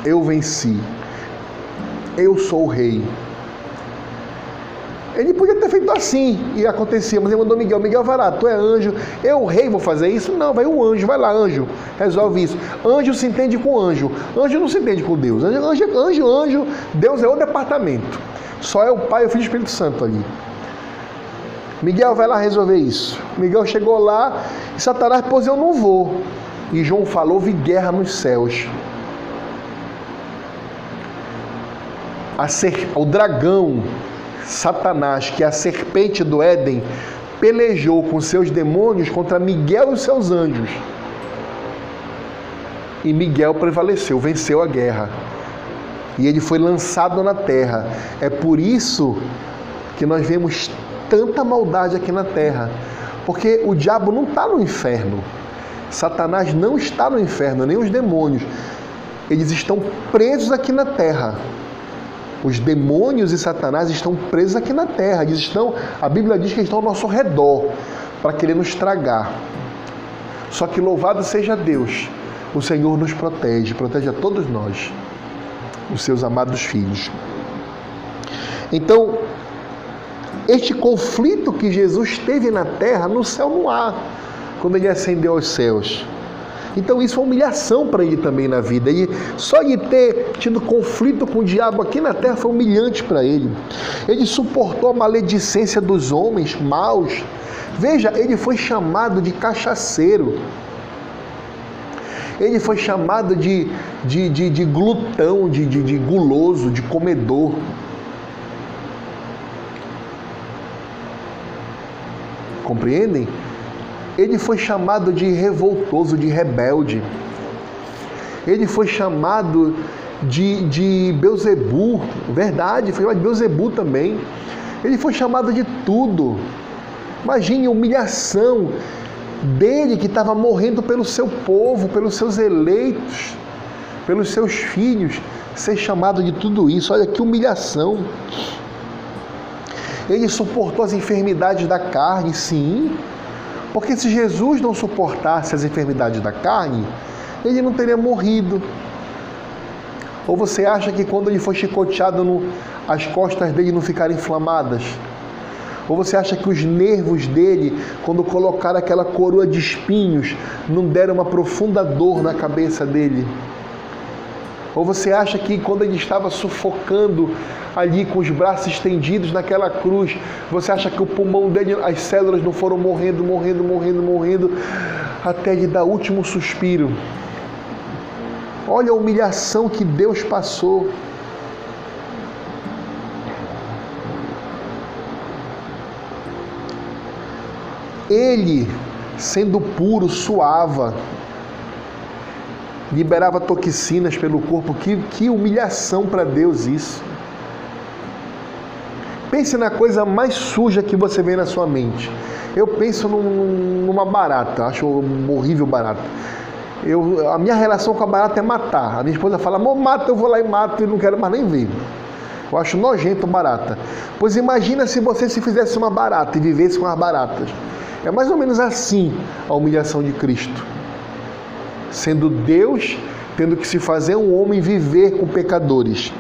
Eu venci. Eu sou o rei. Ele podia ter feito assim e acontecia, mas ele mandou Miguel: Miguel, vai lá, tu é anjo, eu, rei, vou fazer isso? Não, vai um anjo, vai lá, anjo, resolve isso. Anjo se entende com anjo, anjo não se entende com Deus. Anjo, anjo, anjo, anjo Deus é o departamento. Só é o Pai, o Filho e o Espírito Santo ali. Miguel vai lá resolver isso. Miguel chegou lá e Satanás, pois eu não vou. E João falou: houve guerra nos céus. O dragão, Satanás, que é a serpente do Éden, pelejou com seus demônios contra Miguel e seus anjos. E Miguel prevaleceu, venceu a guerra. E ele foi lançado na terra. É por isso que nós vemos tanta maldade aqui na terra. Porque o diabo não está no inferno. Satanás não está no inferno, nem os demônios. Eles estão presos aqui na terra. Os demônios e Satanás estão presos aqui na terra. Eles estão, a Bíblia diz que estão ao nosso redor para querer nos tragar. Só que louvado seja Deus, o Senhor nos protege, protege a todos nós, os seus amados filhos. Então, este conflito que Jesus teve na terra, no céu não há quando ele ascendeu aos céus. Então isso é humilhação para ele também na vida. E só de ter tido conflito com o diabo aqui na terra foi humilhante para ele. Ele suportou a maledicência dos homens maus. Veja, ele foi chamado de cachaceiro. Ele foi chamado de, de, de, de glutão, de, de, de guloso, de comedor. Compreendem? Ele foi chamado de revoltoso, de rebelde. Ele foi chamado de, de Beuzebu, verdade, foi chamado de Beuzebu também. Ele foi chamado de tudo. Imagine a humilhação dele que estava morrendo pelo seu povo, pelos seus eleitos, pelos seus filhos, ser chamado de tudo isso. Olha que humilhação. Ele suportou as enfermidades da carne, sim, porque se Jesus não suportasse as enfermidades da carne, ele não teria morrido. Ou você acha que quando ele foi chicoteado, no, as costas dele não ficaram inflamadas? Ou você acha que os nervos dele, quando colocaram aquela coroa de espinhos, não deram uma profunda dor na cabeça dele? Ou você acha que quando ele estava sufocando ali com os braços estendidos naquela cruz, você acha que o pulmão dele, as células não foram morrendo, morrendo, morrendo, morrendo, até ele dar último suspiro? Olha a humilhação que Deus passou. Ele, sendo puro, suava, liberava toxinas pelo corpo. Que, que humilhação para Deus isso. Pense na coisa mais suja que você vê na sua mente. Eu penso num, numa barata, acho horrível barata. Eu, a minha relação com a barata é matar. A minha esposa fala, amor, mata, eu vou lá e mato e não quero mais nem ver. Eu acho nojento barata. Pois imagina se você se fizesse uma barata e vivesse com as baratas. É mais ou menos assim a humilhação de Cristo. Sendo Deus, tendo que se fazer um homem viver com pecadores.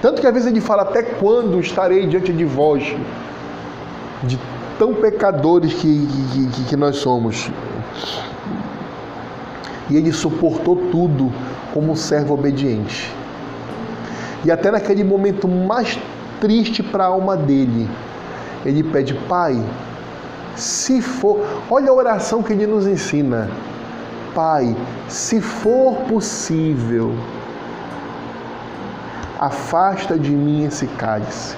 Tanto que às vezes ele fala: Até quando estarei diante de vós? De tão pecadores que, que, que nós somos. E ele suportou tudo como um servo obediente. E até naquele momento mais triste para a alma dele, ele pede: Pai, se for, olha a oração que ele nos ensina. Pai, se for possível, afasta de mim esse cálice.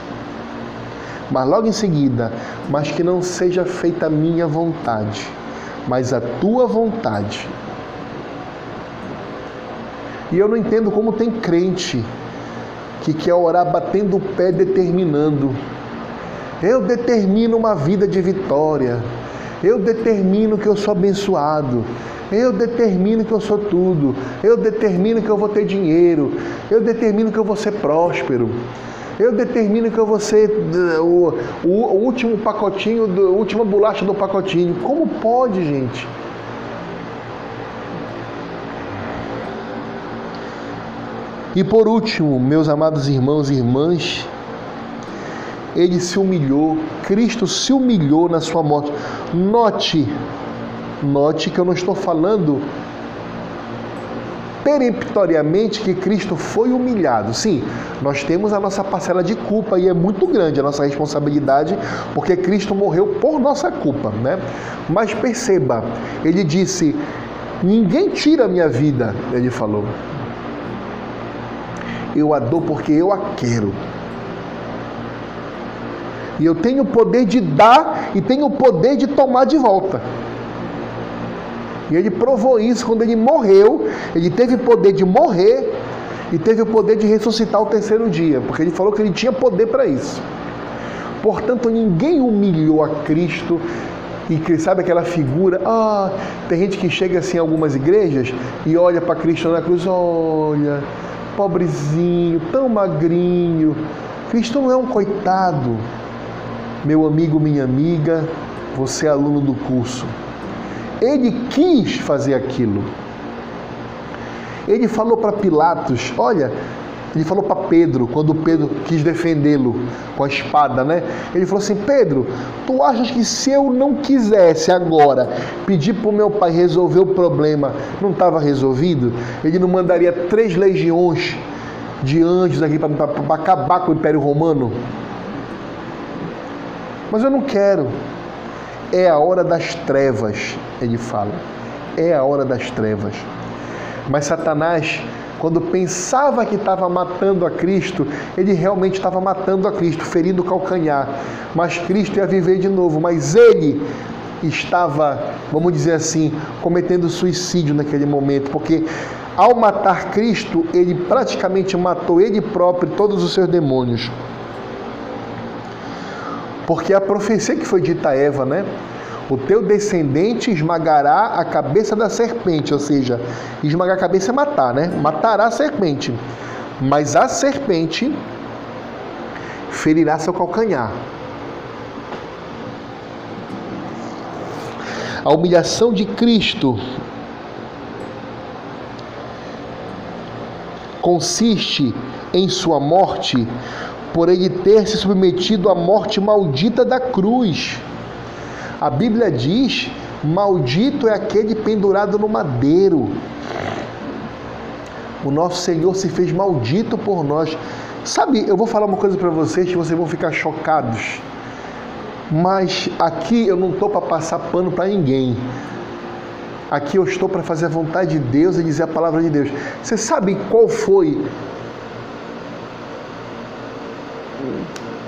Mas logo em seguida, mas que não seja feita a minha vontade, mas a tua vontade. E eu não entendo como tem crente que quer orar batendo o pé, determinando. Eu determino uma vida de vitória. Eu determino que eu sou abençoado. Eu determino que eu sou tudo. Eu determino que eu vou ter dinheiro. Eu determino que eu vou ser próspero. Eu determino que eu vou ser o, o, o último pacotinho, a última bolacha do pacotinho. Como pode, gente? E por último, meus amados irmãos e irmãs, ele se humilhou, Cristo se humilhou na sua morte. Note, note que eu não estou falando peremptoriamente que Cristo foi humilhado. Sim, nós temos a nossa parcela de culpa e é muito grande a nossa responsabilidade, porque Cristo morreu por nossa culpa, né? Mas perceba, ele disse: "Ninguém tira a minha vida", ele falou eu a dou porque eu a quero. E eu tenho o poder de dar e tenho o poder de tomar de volta. E ele provou isso quando ele morreu. Ele teve poder de morrer e teve o poder de ressuscitar o terceiro dia, porque ele falou que ele tinha poder para isso. Portanto, ninguém humilhou a Cristo e sabe aquela figura? Ah, tem gente que chega assim em algumas igrejas e olha para Cristo na cruz, olha, pobrezinho, tão magrinho. Cristo não é um coitado. Meu amigo, minha amiga, você é aluno do curso. Ele quis fazer aquilo. Ele falou para Pilatos: Olha, ele falou para Pedro, quando Pedro quis defendê-lo com a espada, né? Ele falou assim: Pedro, tu achas que se eu não quisesse agora pedir para o meu pai resolver o problema, não estava resolvido? Ele não mandaria três legiões de anjos aqui para acabar com o Império Romano? Mas eu não quero. É a hora das trevas, ele fala. É a hora das trevas. Mas Satanás quando pensava que estava matando a Cristo, ele realmente estava matando a Cristo, ferindo o calcanhar. Mas Cristo ia viver de novo, mas ele estava, vamos dizer assim, cometendo suicídio naquele momento, porque ao matar Cristo, ele praticamente matou ele próprio e todos os seus demônios. Porque a profecia que foi dita a Eva, né? O teu descendente esmagará a cabeça da serpente, ou seja, esmagar a cabeça é matar, né? Matará a serpente. Mas a serpente ferirá seu calcanhar. A humilhação de Cristo consiste em sua morte por ele ter se submetido à morte maldita da cruz. A Bíblia diz: Maldito é aquele pendurado no madeiro. O nosso Senhor se fez maldito por nós. Sabe, eu vou falar uma coisa para vocês que vocês vão ficar chocados. Mas aqui eu não estou para passar pano para ninguém. Aqui eu estou para fazer a vontade de Deus e dizer a palavra de Deus. Você sabe qual foi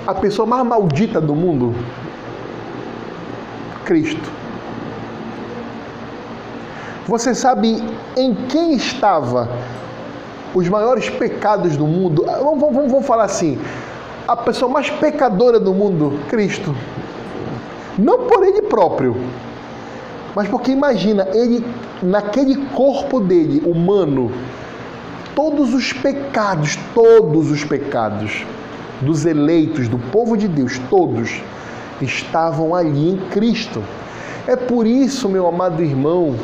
a pessoa mais maldita do mundo? Cristo. Você sabe em quem estava os maiores pecados do mundo? Vamos, vamos, vamos falar assim: a pessoa mais pecadora do mundo, Cristo. Não por ele próprio, mas porque imagina, ele, naquele corpo dele, humano, todos os pecados, todos os pecados dos eleitos, do povo de Deus, todos estavam ali em Cristo. É por isso, meu amado irmão,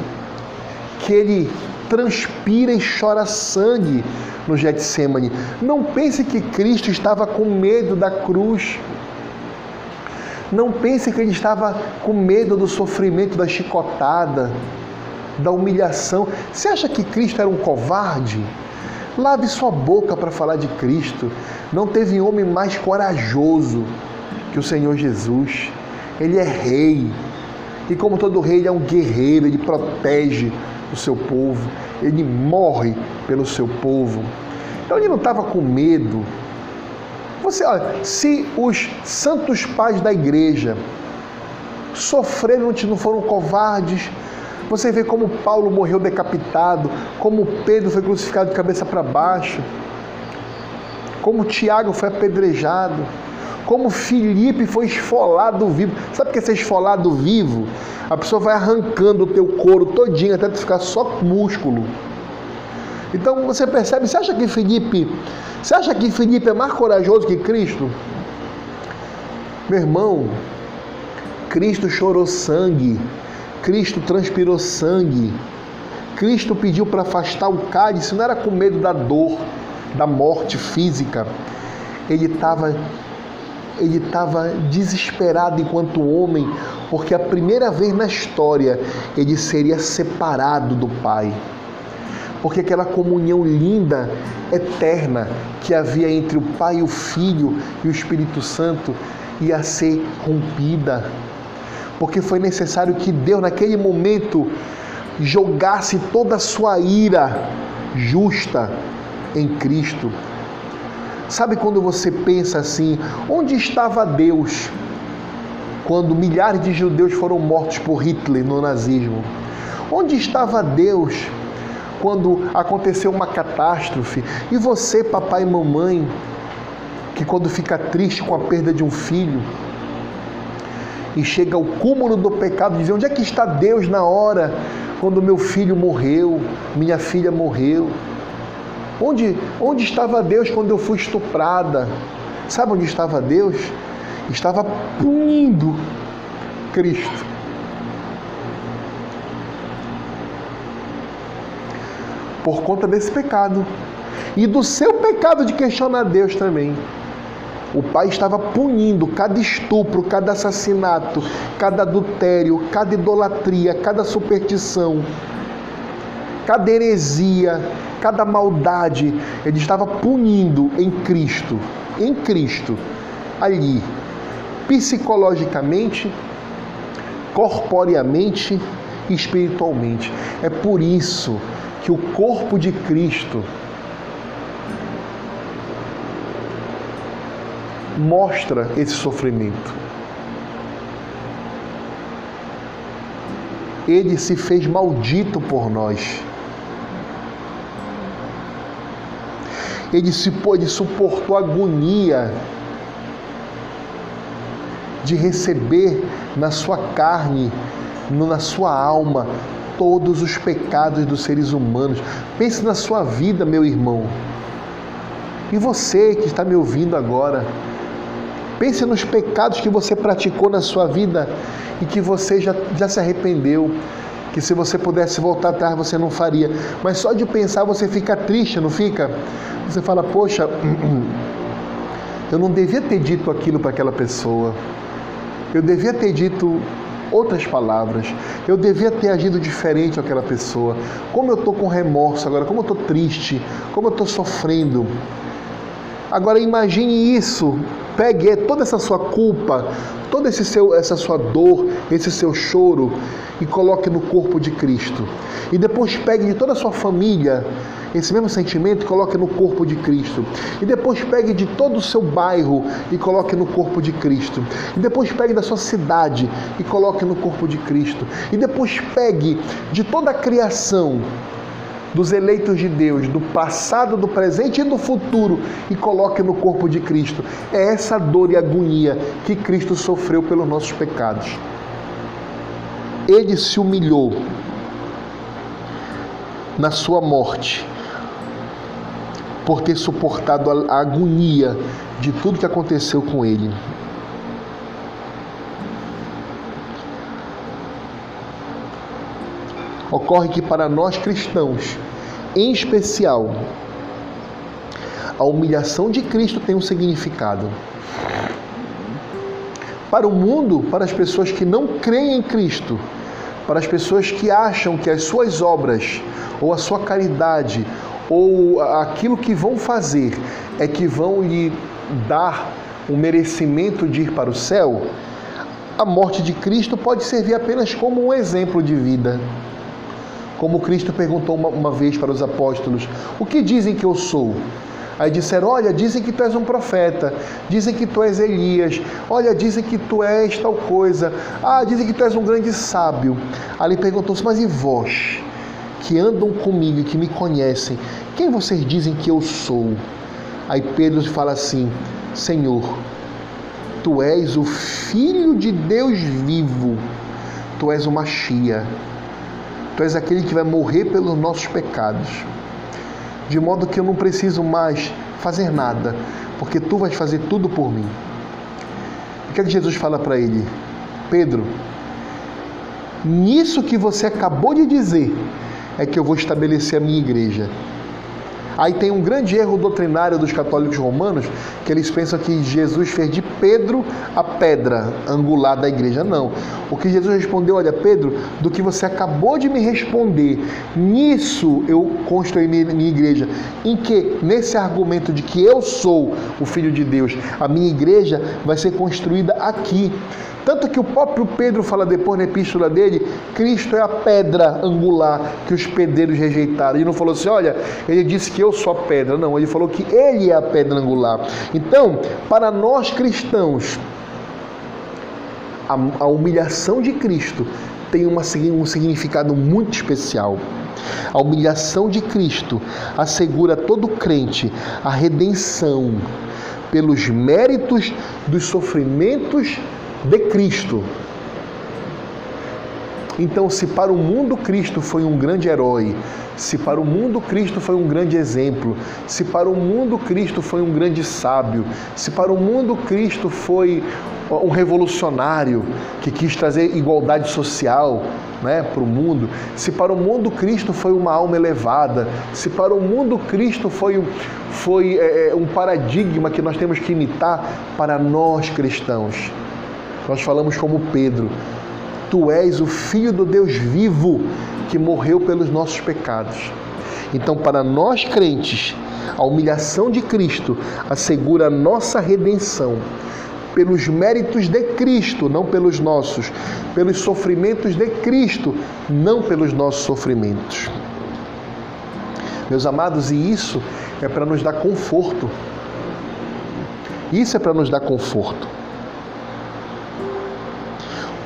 que ele transpira e chora sangue no Getsemane. Não pense que Cristo estava com medo da cruz. Não pense que ele estava com medo do sofrimento, da chicotada, da humilhação. Você acha que Cristo era um covarde? Lave sua boca para falar de Cristo. Não teve homem mais corajoso que o Senhor Jesus. Ele é rei. E como todo rei, ele é um guerreiro, ele protege o seu povo, ele morre pelo seu povo. Então ele não estava com medo você, olha, se os santos pais da igreja sofreram, não foram covardes, você vê como Paulo morreu decapitado, como Pedro foi crucificado de cabeça para baixo, como Tiago foi apedrejado, como Filipe foi esfolado vivo. Sabe o que é ser esfolado vivo? A pessoa vai arrancando o teu couro todinho até tu ficar só músculo. Então você percebe, você acha que Felipe, você acha que Felipe é mais corajoso que Cristo? Meu irmão, Cristo chorou sangue, Cristo transpirou sangue, Cristo pediu para afastar o cálice, não era com medo da dor, da morte física. Ele estava ele estava desesperado enquanto homem, porque a primeira vez na história ele seria separado do Pai porque aquela comunhão linda, eterna, que havia entre o Pai, o Filho e o Espírito Santo ia ser rompida. Porque foi necessário que Deus, naquele momento, jogasse toda a sua ira justa em Cristo. Sabe quando você pensa assim, onde estava Deus quando milhares de judeus foram mortos por Hitler no nazismo? Onde estava Deus quando aconteceu uma catástrofe. E você, papai e mamãe, que quando fica triste com a perda de um filho e chega ao cúmulo do pecado, dizer: onde é que está Deus na hora quando meu filho morreu, minha filha morreu? Onde, onde estava Deus quando eu fui estuprada? Sabe onde estava Deus? Estava punindo Cristo por conta desse pecado e do seu pecado de questionar Deus também. O pai estava punindo cada estupro, cada assassinato, cada adultério, cada idolatria, cada superstição, cada heresia, cada maldade. Ele estava punindo em Cristo, em Cristo, ali, psicologicamente, corporeamente e espiritualmente. É por isso que o corpo de Cristo mostra esse sofrimento. Ele se fez maldito por nós. Ele se pôde suportou a agonia de receber na sua carne, na sua alma, todos os pecados dos seres humanos. Pense na sua vida, meu irmão. E você que está me ouvindo agora, pense nos pecados que você praticou na sua vida e que você já, já se arrependeu. Que se você pudesse voltar atrás você não faria. Mas só de pensar você fica triste, não fica? Você fala, poxa, eu não devia ter dito aquilo para aquela pessoa. Eu devia ter dito outras palavras. Eu devia ter agido diferente com aquela pessoa. Como eu estou com remorso agora, como eu estou triste, como eu estou sofrendo. Agora imagine isso, pegue toda essa sua culpa, toda esse seu, essa sua dor, esse seu choro e coloque no corpo de Cristo. E depois pegue de toda a sua família esse mesmo sentimento e coloque no corpo de Cristo. E depois pegue de todo o seu bairro e coloque no corpo de Cristo. E depois pegue da sua cidade e coloque no corpo de Cristo. E depois pegue de toda a criação dos eleitos de Deus, do passado, do presente e do futuro, e coloque no corpo de Cristo. É essa dor e agonia que Cristo sofreu pelos nossos pecados. Ele se humilhou na sua morte por ter suportado a agonia de tudo que aconteceu com ele. Ocorre que para nós cristãos, em especial, a humilhação de Cristo tem um significado. Para o mundo, para as pessoas que não creem em Cristo, para as pessoas que acham que as suas obras, ou a sua caridade, ou aquilo que vão fazer é que vão lhe dar o merecimento de ir para o céu, a morte de Cristo pode servir apenas como um exemplo de vida. Como Cristo perguntou uma, uma vez para os apóstolos: O que dizem que eu sou? Aí disseram: Olha, dizem que tu és um profeta, dizem que tu és Elias, olha, dizem que tu és tal coisa, ah, dizem que tu és um grande sábio. Ali perguntou-se: Mas e vós? que andam comigo e que me conhecem, quem vocês dizem que eu sou? Aí Pedro fala assim: Senhor, tu és o Filho de Deus vivo, tu és uma chia, tu és aquele que vai morrer pelos nossos pecados, de modo que eu não preciso mais fazer nada, porque tu vais fazer tudo por mim. O que é que Jesus fala para ele? Pedro, nisso que você acabou de dizer, é que eu vou estabelecer a minha igreja. Aí tem um grande erro doutrinário dos católicos romanos, que eles pensam que Jesus fez de Pedro a pedra angular da igreja. Não. O que Jesus respondeu, olha, Pedro, do que você acabou de me responder, nisso eu construí minha igreja. Em que? Nesse argumento de que eu sou o Filho de Deus, a minha igreja vai ser construída aqui. Tanto que o próprio Pedro fala depois na epístola dele, Cristo é a pedra angular que os pedreiros rejeitaram. Ele não falou assim, olha, ele disse que eu sou pedra. Não, ele falou que ele é a pedra angular. Então, para nós cristãos, a, a humilhação de Cristo tem uma, um significado muito especial. A humilhação de Cristo assegura a todo crente a redenção pelos méritos dos sofrimentos de Cristo. Então, se para o mundo Cristo foi um grande herói, se para o mundo Cristo foi um grande exemplo, se para o mundo Cristo foi um grande sábio, se para o mundo Cristo foi um revolucionário que quis trazer igualdade social né, para o mundo, se para o mundo Cristo foi uma alma elevada, se para o mundo Cristo foi, foi é, um paradigma que nós temos que imitar para nós cristãos. Nós falamos como Pedro: Tu és o Filho do Deus vivo que morreu pelos nossos pecados. Então, para nós crentes, a humilhação de Cristo assegura a nossa redenção pelos méritos de Cristo, não pelos nossos, pelos sofrimentos de Cristo, não pelos nossos sofrimentos. Meus amados, e isso é para nos dar conforto. Isso é para nos dar conforto.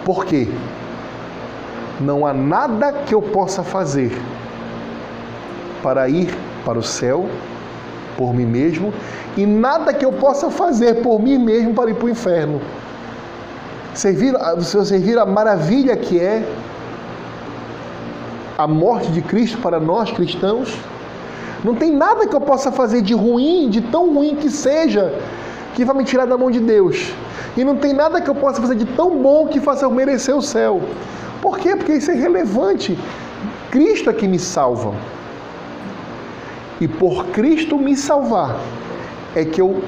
Porque não há nada que eu possa fazer para ir para o céu por mim mesmo e nada que eu possa fazer por mim mesmo para ir para o inferno. Você viram, a maravilha que é a morte de Cristo para nós cristãos? Não tem nada que eu possa fazer de ruim, de tão ruim que seja, que vai me tirar da mão de Deus. E não tem nada que eu possa fazer de tão bom que faça eu merecer o céu. Por quê? Porque isso é irrelevante. Cristo é que me salva. E por Cristo me salvar, é que eu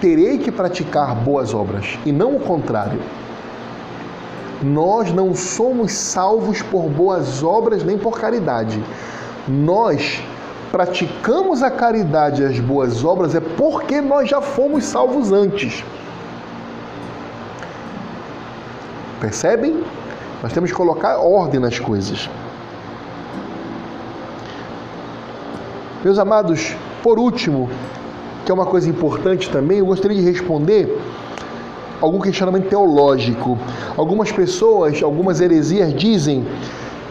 terei que praticar boas obras e não o contrário. Nós não somos salvos por boas obras nem por caridade. Nós praticamos a caridade e as boas obras é porque nós já fomos salvos antes. Percebem? Nós temos que colocar ordem nas coisas. Meus amados, por último, que é uma coisa importante também, eu gostaria de responder algum questionamento teológico. Algumas pessoas, algumas heresias dizem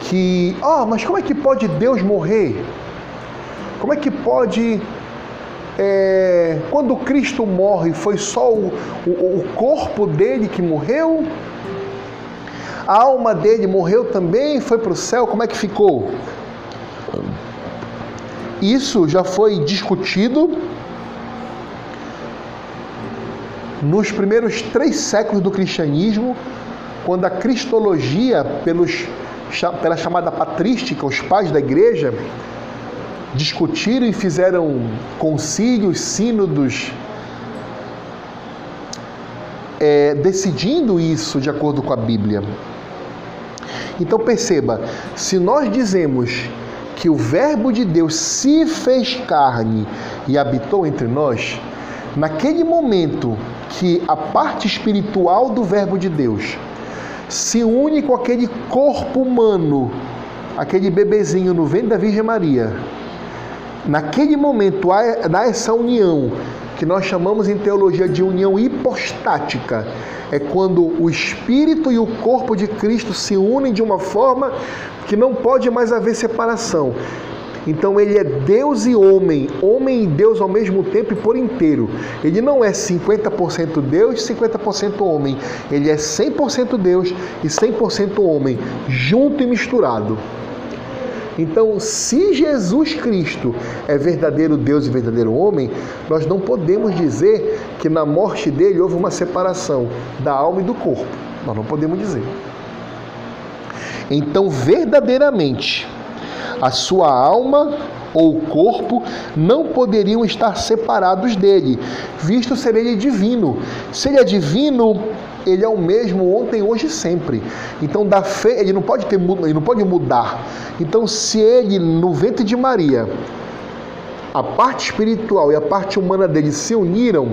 que, ah, oh, mas como é que pode Deus morrer? Como é que pode é, quando Cristo morre, foi só o, o, o, corpo dele que morreu? A alma dele morreu também? Foi para o céu? Como é que ficou? Isso já foi discutido nos primeiros três séculos do cristianismo, quando a cristologia, pelos, pela chamada patrística, os pais da igreja, discutiram e fizeram concílios, sínodos, é, decidindo isso de acordo com a Bíblia. Então perceba, se nós dizemos que o Verbo de Deus se fez carne e habitou entre nós, naquele momento que a parte espiritual do Verbo de Deus se une com aquele corpo humano, aquele bebezinho no ventre da Virgem Maria, naquele momento há essa união que nós chamamos em teologia de união hipostática. É quando o espírito e o corpo de Cristo se unem de uma forma que não pode mais haver separação. Então ele é Deus e homem, homem e Deus ao mesmo tempo e por inteiro. Ele não é 50% Deus e 50% homem. Ele é 100% Deus e 100% homem, junto e misturado. Então, se Jesus Cristo é verdadeiro Deus e verdadeiro homem, nós não podemos dizer que na morte dele houve uma separação da alma e do corpo. Nós não podemos dizer. Então, verdadeiramente, a sua alma ou o corpo não poderiam estar separados dele, visto ser ele divino. Se ele é divino, ele é o mesmo ontem, hoje e sempre. Então, da fé, ele não pode ter, ele não pode mudar. Então, se ele no ventre de Maria, a parte espiritual e a parte humana dele se uniram,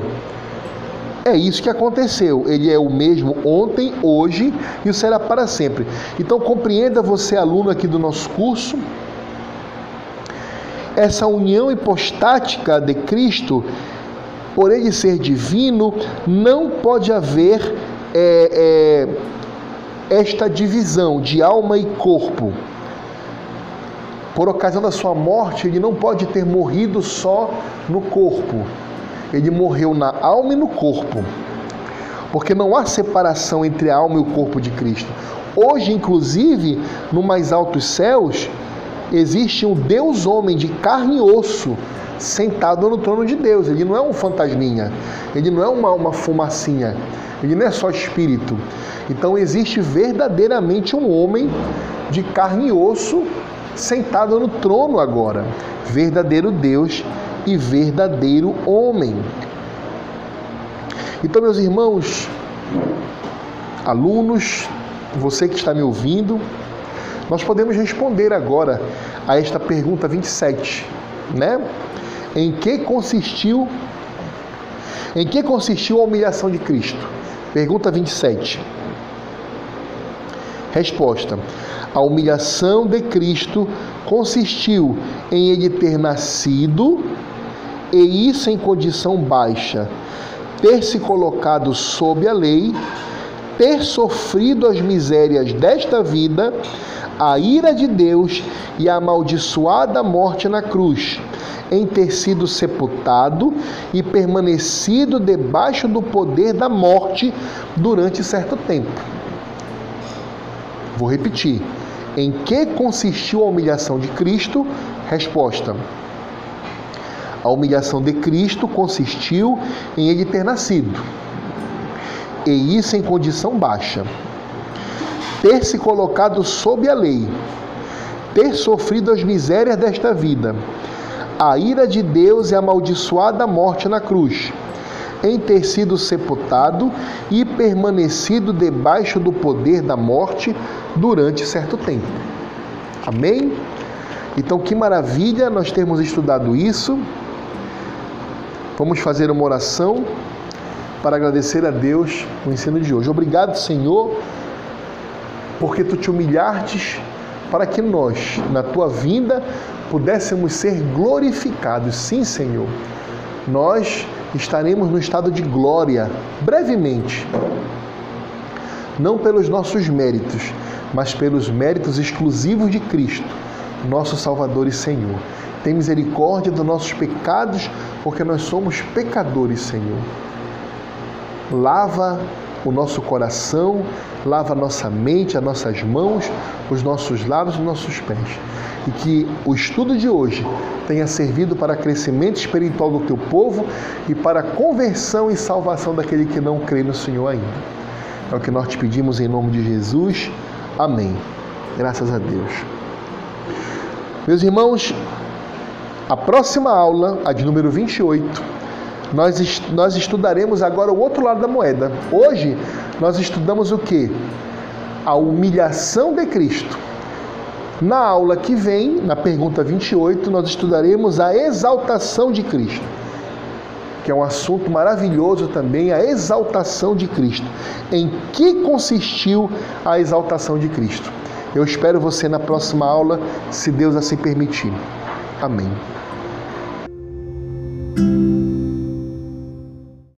é isso que aconteceu. Ele é o mesmo ontem, hoje e o será para sempre. Então compreenda você, aluno aqui do nosso curso, essa união hipostática de Cristo, por ele ser divino, não pode haver é, é, esta divisão de alma e corpo. Por ocasião da sua morte, ele não pode ter morrido só no corpo. Ele morreu na alma e no corpo. Porque não há separação entre a alma e o corpo de Cristo. Hoje, inclusive, no mais altos céus, existe um Deus homem de carne e osso sentado no trono de Deus. Ele não é um fantasminha, ele não é uma, uma fumacinha, ele não é só espírito. Então existe verdadeiramente um homem de carne e osso sentado no trono agora, verdadeiro Deus e verdadeiro homem. Então, meus irmãos, alunos, você que está me ouvindo, nós podemos responder agora a esta pergunta 27, né? Em que consistiu em que consistiu a humilhação de Cristo? Pergunta 27. Resposta: A humilhação de Cristo consistiu em ele ter nascido e isso em condição baixa, ter se colocado sob a lei, ter sofrido as misérias desta vida, a ira de Deus e a amaldiçoada morte na cruz, em ter sido sepultado e permanecido debaixo do poder da morte durante certo tempo. Vou repetir. Em que consistiu a humilhação de Cristo? Resposta: A humilhação de Cristo consistiu em ele ter nascido, e isso em condição baixa ter se colocado sob a lei, ter sofrido as misérias desta vida, a ira de Deus e a amaldiçoada morte na cruz, em ter sido sepultado e permanecido debaixo do poder da morte durante certo tempo. Amém? Então, que maravilha nós termos estudado isso. Vamos fazer uma oração para agradecer a Deus o ensino de hoje. Obrigado, Senhor, porque tu te humilhastes para que nós, na tua vinda, pudéssemos ser glorificados. Sim, Senhor. Nós estaremos no estado de glória brevemente. Não pelos nossos méritos, mas pelos méritos exclusivos de Cristo, nosso Salvador e Senhor. Tem misericórdia dos nossos pecados, porque nós somos pecadores, Senhor. Lava o nosso coração, lava a nossa mente, as nossas mãos, os nossos lábios, os nossos pés. E que o estudo de hoje tenha servido para crescimento espiritual do teu povo e para conversão e salvação daquele que não crê no Senhor ainda. É o que nós te pedimos em nome de Jesus. Amém. Graças a Deus. Meus irmãos, a próxima aula, a de número 28, nós, nós estudaremos agora o outro lado da moeda. Hoje nós estudamos o que? A humilhação de Cristo. Na aula que vem, na pergunta 28, nós estudaremos a exaltação de Cristo, que é um assunto maravilhoso também, a exaltação de Cristo. Em que consistiu a exaltação de Cristo? Eu espero você na próxima aula, se Deus assim permitir. Amém.